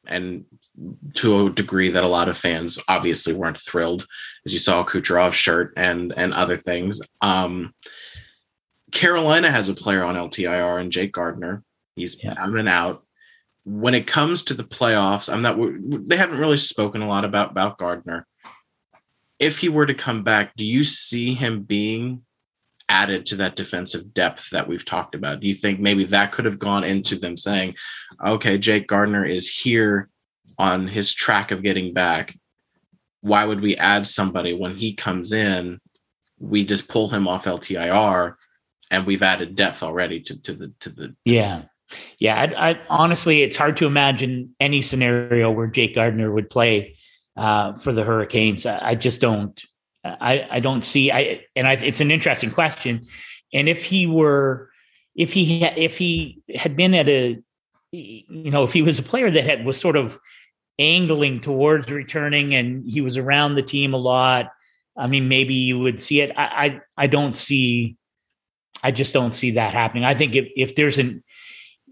and to a degree that a lot of fans obviously weren't thrilled, as you saw Kucherov's shirt and and other things. Um, Carolina has a player on LTIR and Jake Gardiner. He's yes. out and out. When it comes to the playoffs, I'm not. They haven't really spoken a lot about about Gardiner if he were to come back, do you see him being added to that defensive depth that we've talked about? Do you think maybe that could have gone into them saying, okay, Jake Gardiner is here on his track of getting back? Why would we add somebody when he comes in? We just pull him off LTIR and we've added depth already to, to the to the yeah yeah I, I, honestly it's hard to imagine any scenario where jake gardiner would play uh, for the Hurricanes. I, I just don't. Uh, I, I don't see. I and I, it's an interesting question. And if he were, if he if he had been at a, you know, if he was a player that had was sort of angling towards returning and he was around the team a lot, I mean, maybe you would see it. I I, I don't see. I just don't see that happening. I think if if there's an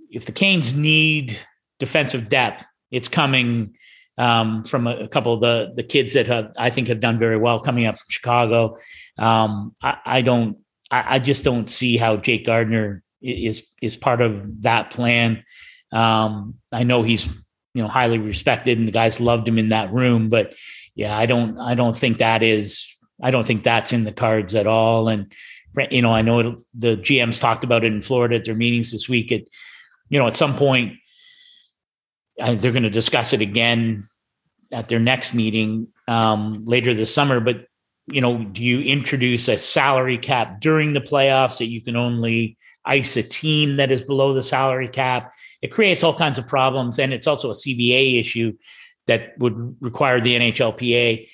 if the Canes need defensive depth, it's coming um, from a, a, couple of the the kids that have I think have done very well coming up from Chicago. Um, I, I, don't. I, I, just don't see how Jake Gardiner is is part of that plan. Um, I know he's you know highly respected and the guys loved him in that room, but yeah, I don't. I don't think that is. I don't think that's in the cards at all. And you know, I know the GMs talked about it in Florida at their meetings this week. At you know, at some point they're going to discuss it again at their next meeting um, later this summer. But you know, do you introduce a salary cap during the playoffs that you can only ice a team that is below the salary cap? It creates all kinds of problems, and it's also a CBA issue that would require the NHLPA.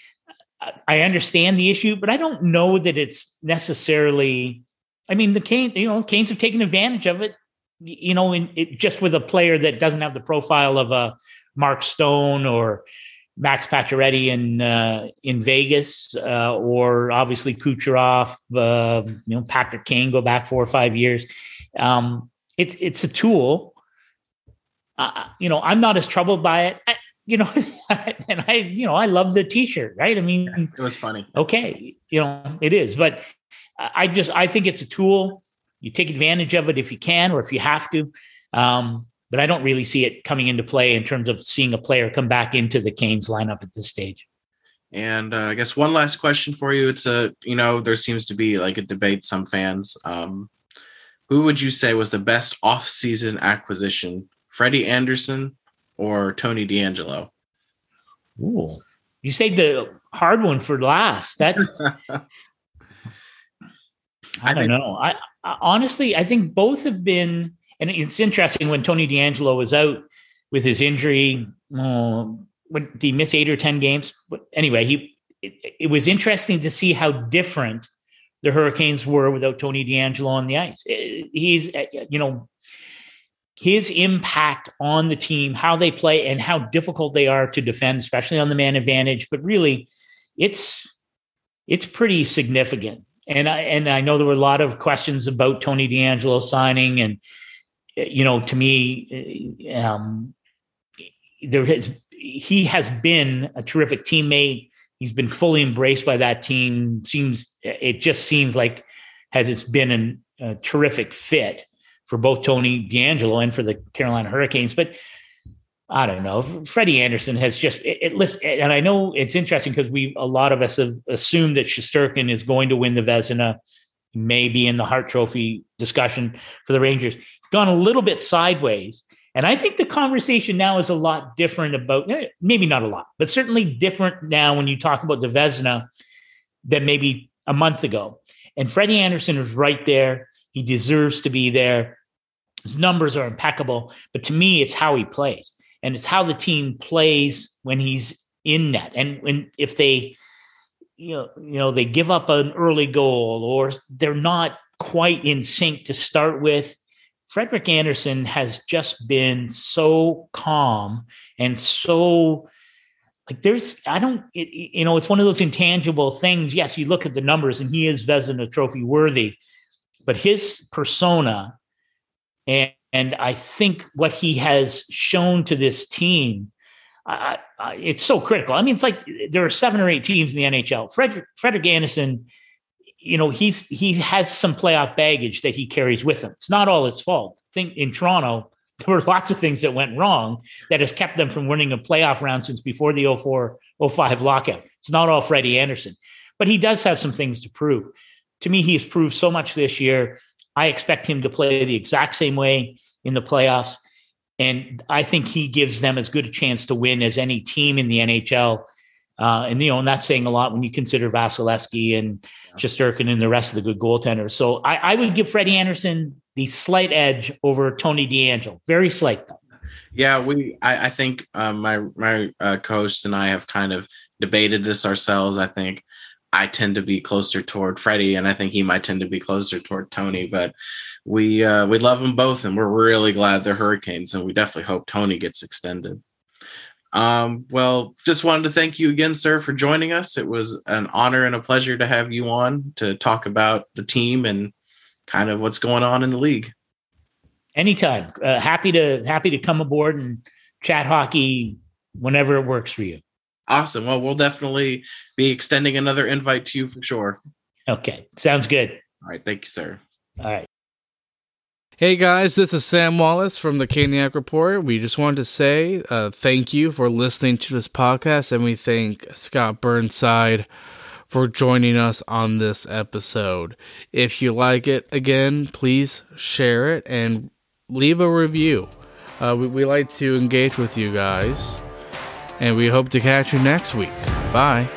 I understand the issue, but I don't know that it's necessarily. I mean, the Canes, you know, Canes have taken advantage of it you know, in, it, just with a player that doesn't have the profile of a Mark Stone or Max Pacioretty in uh, in Vegas, uh, or obviously Kucherov, uh, you know, Patrick Kane go back four or five years. Um, it's it's a tool. you know, I'm not as troubled by it. I, you know, and I, you know, I love the T-shirt, right? I mean, it was funny. Okay, you know, it is, but I just I think it's a tool you take advantage of it if you can or if you have to. Um, but I don't really see it coming into play in terms of seeing a player come back into the Canes lineup at this stage. And uh, I guess one last question for you. It's a, you know, there seems to be like a debate, some fans. Um, who would you say was the best off-season acquisition, Freddie Andersen or Tony DeAngelo? Ooh, you saved the hard one for last. That's I don't know. I, I, honestly, I think both have been, and it's interesting when Tony DeAngelo was out with his injury. Oh, what, did he miss eight or ten games? But anyway, he it, it was interesting to see how different the Hurricanes were without Tony DeAngelo on the ice. Eh, he's, eh, you know, his impact on the team, how they play, and how difficult they are to defend, especially on the man advantage. But really, it's it's pretty significant. And I and I know there were a lot of questions about Tony DeAngelo signing, and eh, you know, to me, um, there has he has been a terrific teammate He's been fully embraced by that team. Seems it just seems like has been an, a terrific fit for both Tony DeAngelo and for the Carolina Hurricanes. But I don't know. Freddie Andersen has just it, it and I know it's interesting because we a lot of us have assumed that Shesterkin is going to win the Vezina, maybe in the Hart Trophy discussion for the Rangers. Gone a little bit sideways, and I think the conversation now is a lot different about eh, maybe not a lot, but certainly different now when you talk about the Vezina than maybe a month ago. And Freddie Andersen is right there. He deserves to be there. His numbers are impeccable, but to me, it's how he plays, and it's how the team plays when he's in net. And when if they, you know, you know, they give up an early goal or they're not quite in sync to start with, Frederik Andersen has just been so calm and so like there's I don't it, you know it's one of those intangible things. Yes, you look at the numbers and he is Vezina Trophy worthy, but his persona and and I think what he has shown to this team, it's so critical. I mean, it's like there are seven or eight teams in the NHL. Frederick Frederik Andersen you know, he's he has some playoff baggage that he carries with him. It's not all his fault. I think in Toronto, there were lots of things that went wrong that has kept them from winning a playoff round since before the 04 05 lockout. It's not all Freddie Andersen, but he does have some things to prove. To me, he's proved so much this year. I expect him to play the exact same way in the playoffs. And I think he gives them as good a chance to win as any team in the NHL. Uh, and you know, and that's saying a lot when you consider Vasilevskiy and Shesterkin and the rest of the good goaltenders. So I, I, would give Freddie Andersen the slight edge over Tony DeAngelo. Very slight though. Yeah, we. I, I think uh, my my uh, coach and I have kind of debated this ourselves. I think I tend to be closer toward Freddie, and I think he might tend to be closer toward Tony. But we uh, we love them both, and we're really glad they're Hurricanes, and we definitely hope Tony gets extended. Um, well, just wanted to thank you again, sir, for joining us. It was an honor and a pleasure to have you on to talk about the team and kind of what's going on in the league. Anytime. Uh, happy to happy to come aboard and chat hockey whenever it works for you. Awesome. Well, we'll definitely be extending another invite to you for sure. Okay. Sounds good. All right. Thank you, sir. All right. Hey guys, this is Sam Wallace from the Caniac Report. We just wanted to say uh, thank you for listening to this podcast, and we thank Scott Burnside for joining us on this episode. If you like it, again, please share it and leave a review. Uh, we, we like to engage with you guys, and we hope to catch you next week. Bye.